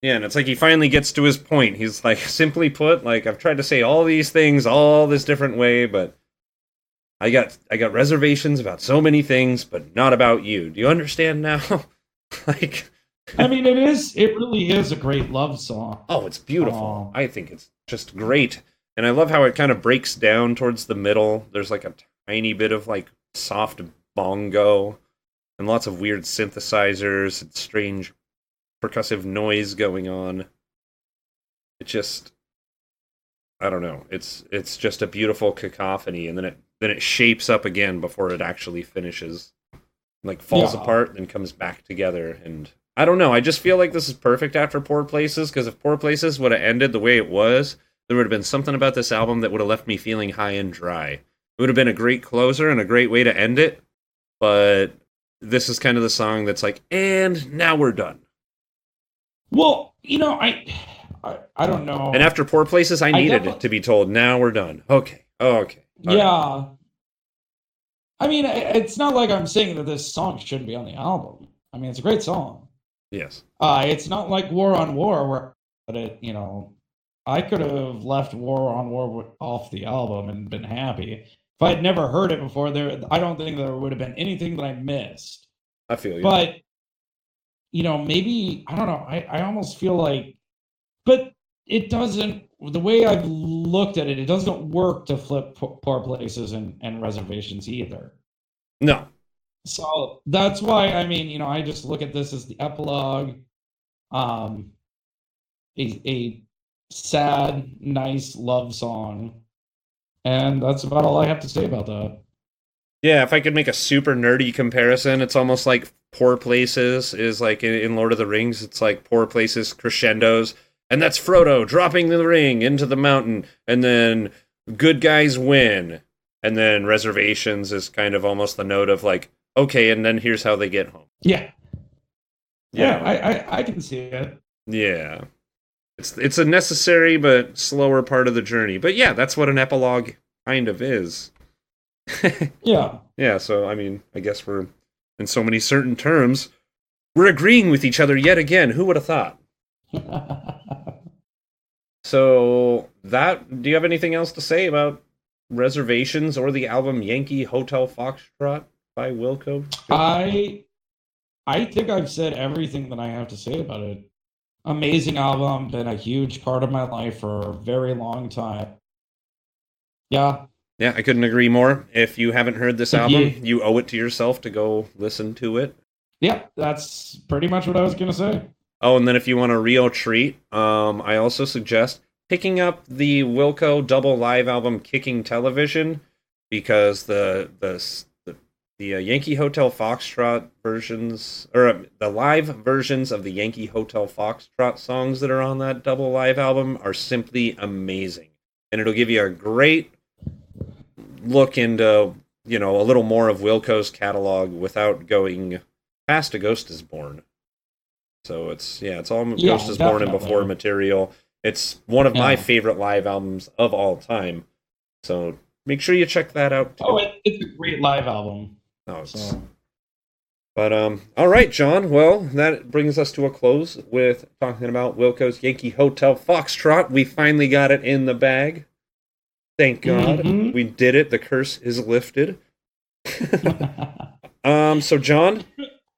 Yeah, and it's like he finally gets to his point. He's like, simply put, like I've tried to say all these things all this different way, but I got I got reservations about so many things, but not about you. Do you understand now? like, i mean it is it really is a great love song oh, it's beautiful. Aw. I think it's just great, and I love how it kind of breaks down towards the middle. There's like a tiny bit of like soft bongo, and lots of weird synthesizers and strange percussive noise going on. It just I don't know. It's it's just a beautiful cacophony and then it then it shapes up again before it actually finishes. Like falls Yeah. apart then comes back together and I don't know. I just feel like this is perfect after Poor Places because if Poor Places would have ended the way it was, there would have been something about this album that would have left me feeling high and dry. It would have been a great closer and a great way to end it, but this is kind of the song that's like, and now we're done. Well, you know, I I, I don't know. And after Poor Places, I I needed defi- it to be told, now we're done. Okay. Oh, okay. All right. yeah. I mean, it's not like I'm saying that this song shouldn't be on the album. I mean, it's a great song. Yes. Uh, it's not like War on War where but it, you know, I could have left War on War off the album and been happy. If I'd never heard it before, there I don't think there would have been anything that I missed. I feel you. But you know, maybe I don't know. I, I almost feel like but it doesn't the way I've looked at it, it doesn't work to flip poor places and, and reservations either. no. So that's why I mean, you know, I just look at this as the epilogue, um, a a sad, nice love song, and that's about all I have to say about that. Yeah, if I could make a super nerdy comparison, it's almost like Poor Places is like in, in Lord of the Rings, it's like Poor Places crescendos, and that's Frodo dropping the ring into the mountain, and then good guys win. And then Reservations is kind of almost the note of like, okay, and then here's how they get home. Yeah, yeah, I I, I can see it. Yeah. It's it's a necessary but slower part of the journey. But yeah, that's what an epilogue kind of is. Yeah, yeah, so I mean, I guess we're in so many certain terms, we're agreeing with each other yet again. Who would have thought? So that do you have anything else to say about reservations or the album Yankee Hotel Foxtrot by Wilco? I I think I've said everything that I have to say about it. Amazing album, been a huge part of my life for a very long time. Yeah, Yeah, I couldn't agree more. If you haven't heard this album, you- you owe it to yourself to go listen to it. yeah, that's pretty much what I was gonna say. Oh, and then if you want a real treat, um, I also suggest picking up the Wilco double live album "Kicking Television" because the the s- the, uh, Yankee Hotel Foxtrot versions or uh, the live versions of the Yankee Hotel Foxtrot songs that are on that double live album are simply amazing, and it'll give you a great look into you know a little more of Wilco's catalog without going past "A Ghost Is Born." So it's yeah, it's all Yeah, Ghost is Born and. Before material. It's one of my favorite live albums of all time. So make sure you check that out. Too. Oh, it's a great live album. Oh, it's- So But um, all right, John. Well, that brings us to a close with talking about Wilco's Yankee Hotel Foxtrot. We finally got it in the bag. Thank God Mhm. we did it. The curse is lifted. Um, so John,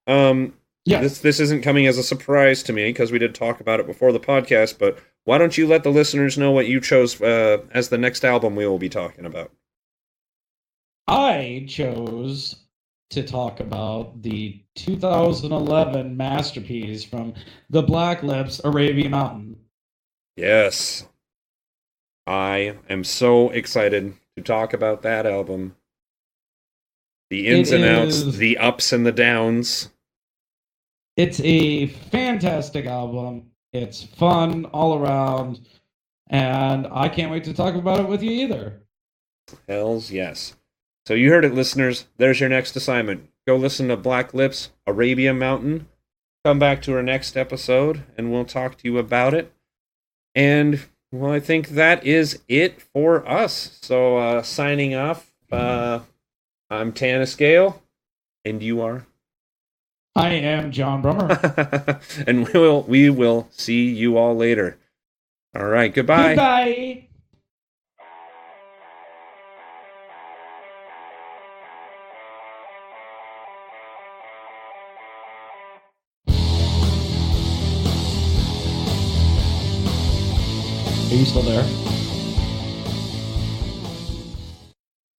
um, yeah, this this isn't coming as a surprise to me because we did talk about it before the podcast. But why don't you let the listeners know what you chose uh, as the next album we will be talking about? I chose to talk about the 2011 masterpiece from the Black Lips, Arabian Mountain. Yes, I am so excited to talk about that album. The ins It and outs, is- the ups and the downs. It's a fantastic album. It's fun all around, and I can't wait to talk about it with you either. Hells yes. So you heard it, listeners. There's your next assignment. Go listen to Black Lips, Arabia Mountain. Come back to our next episode, and we'll talk to you about it. And well, I think that is it for us. So uh, signing off. Uh, I'm Tanis Gale, and you are. I am John Brummer. and we will we will see you all later. All right, goodbye. Goodbye. You still there?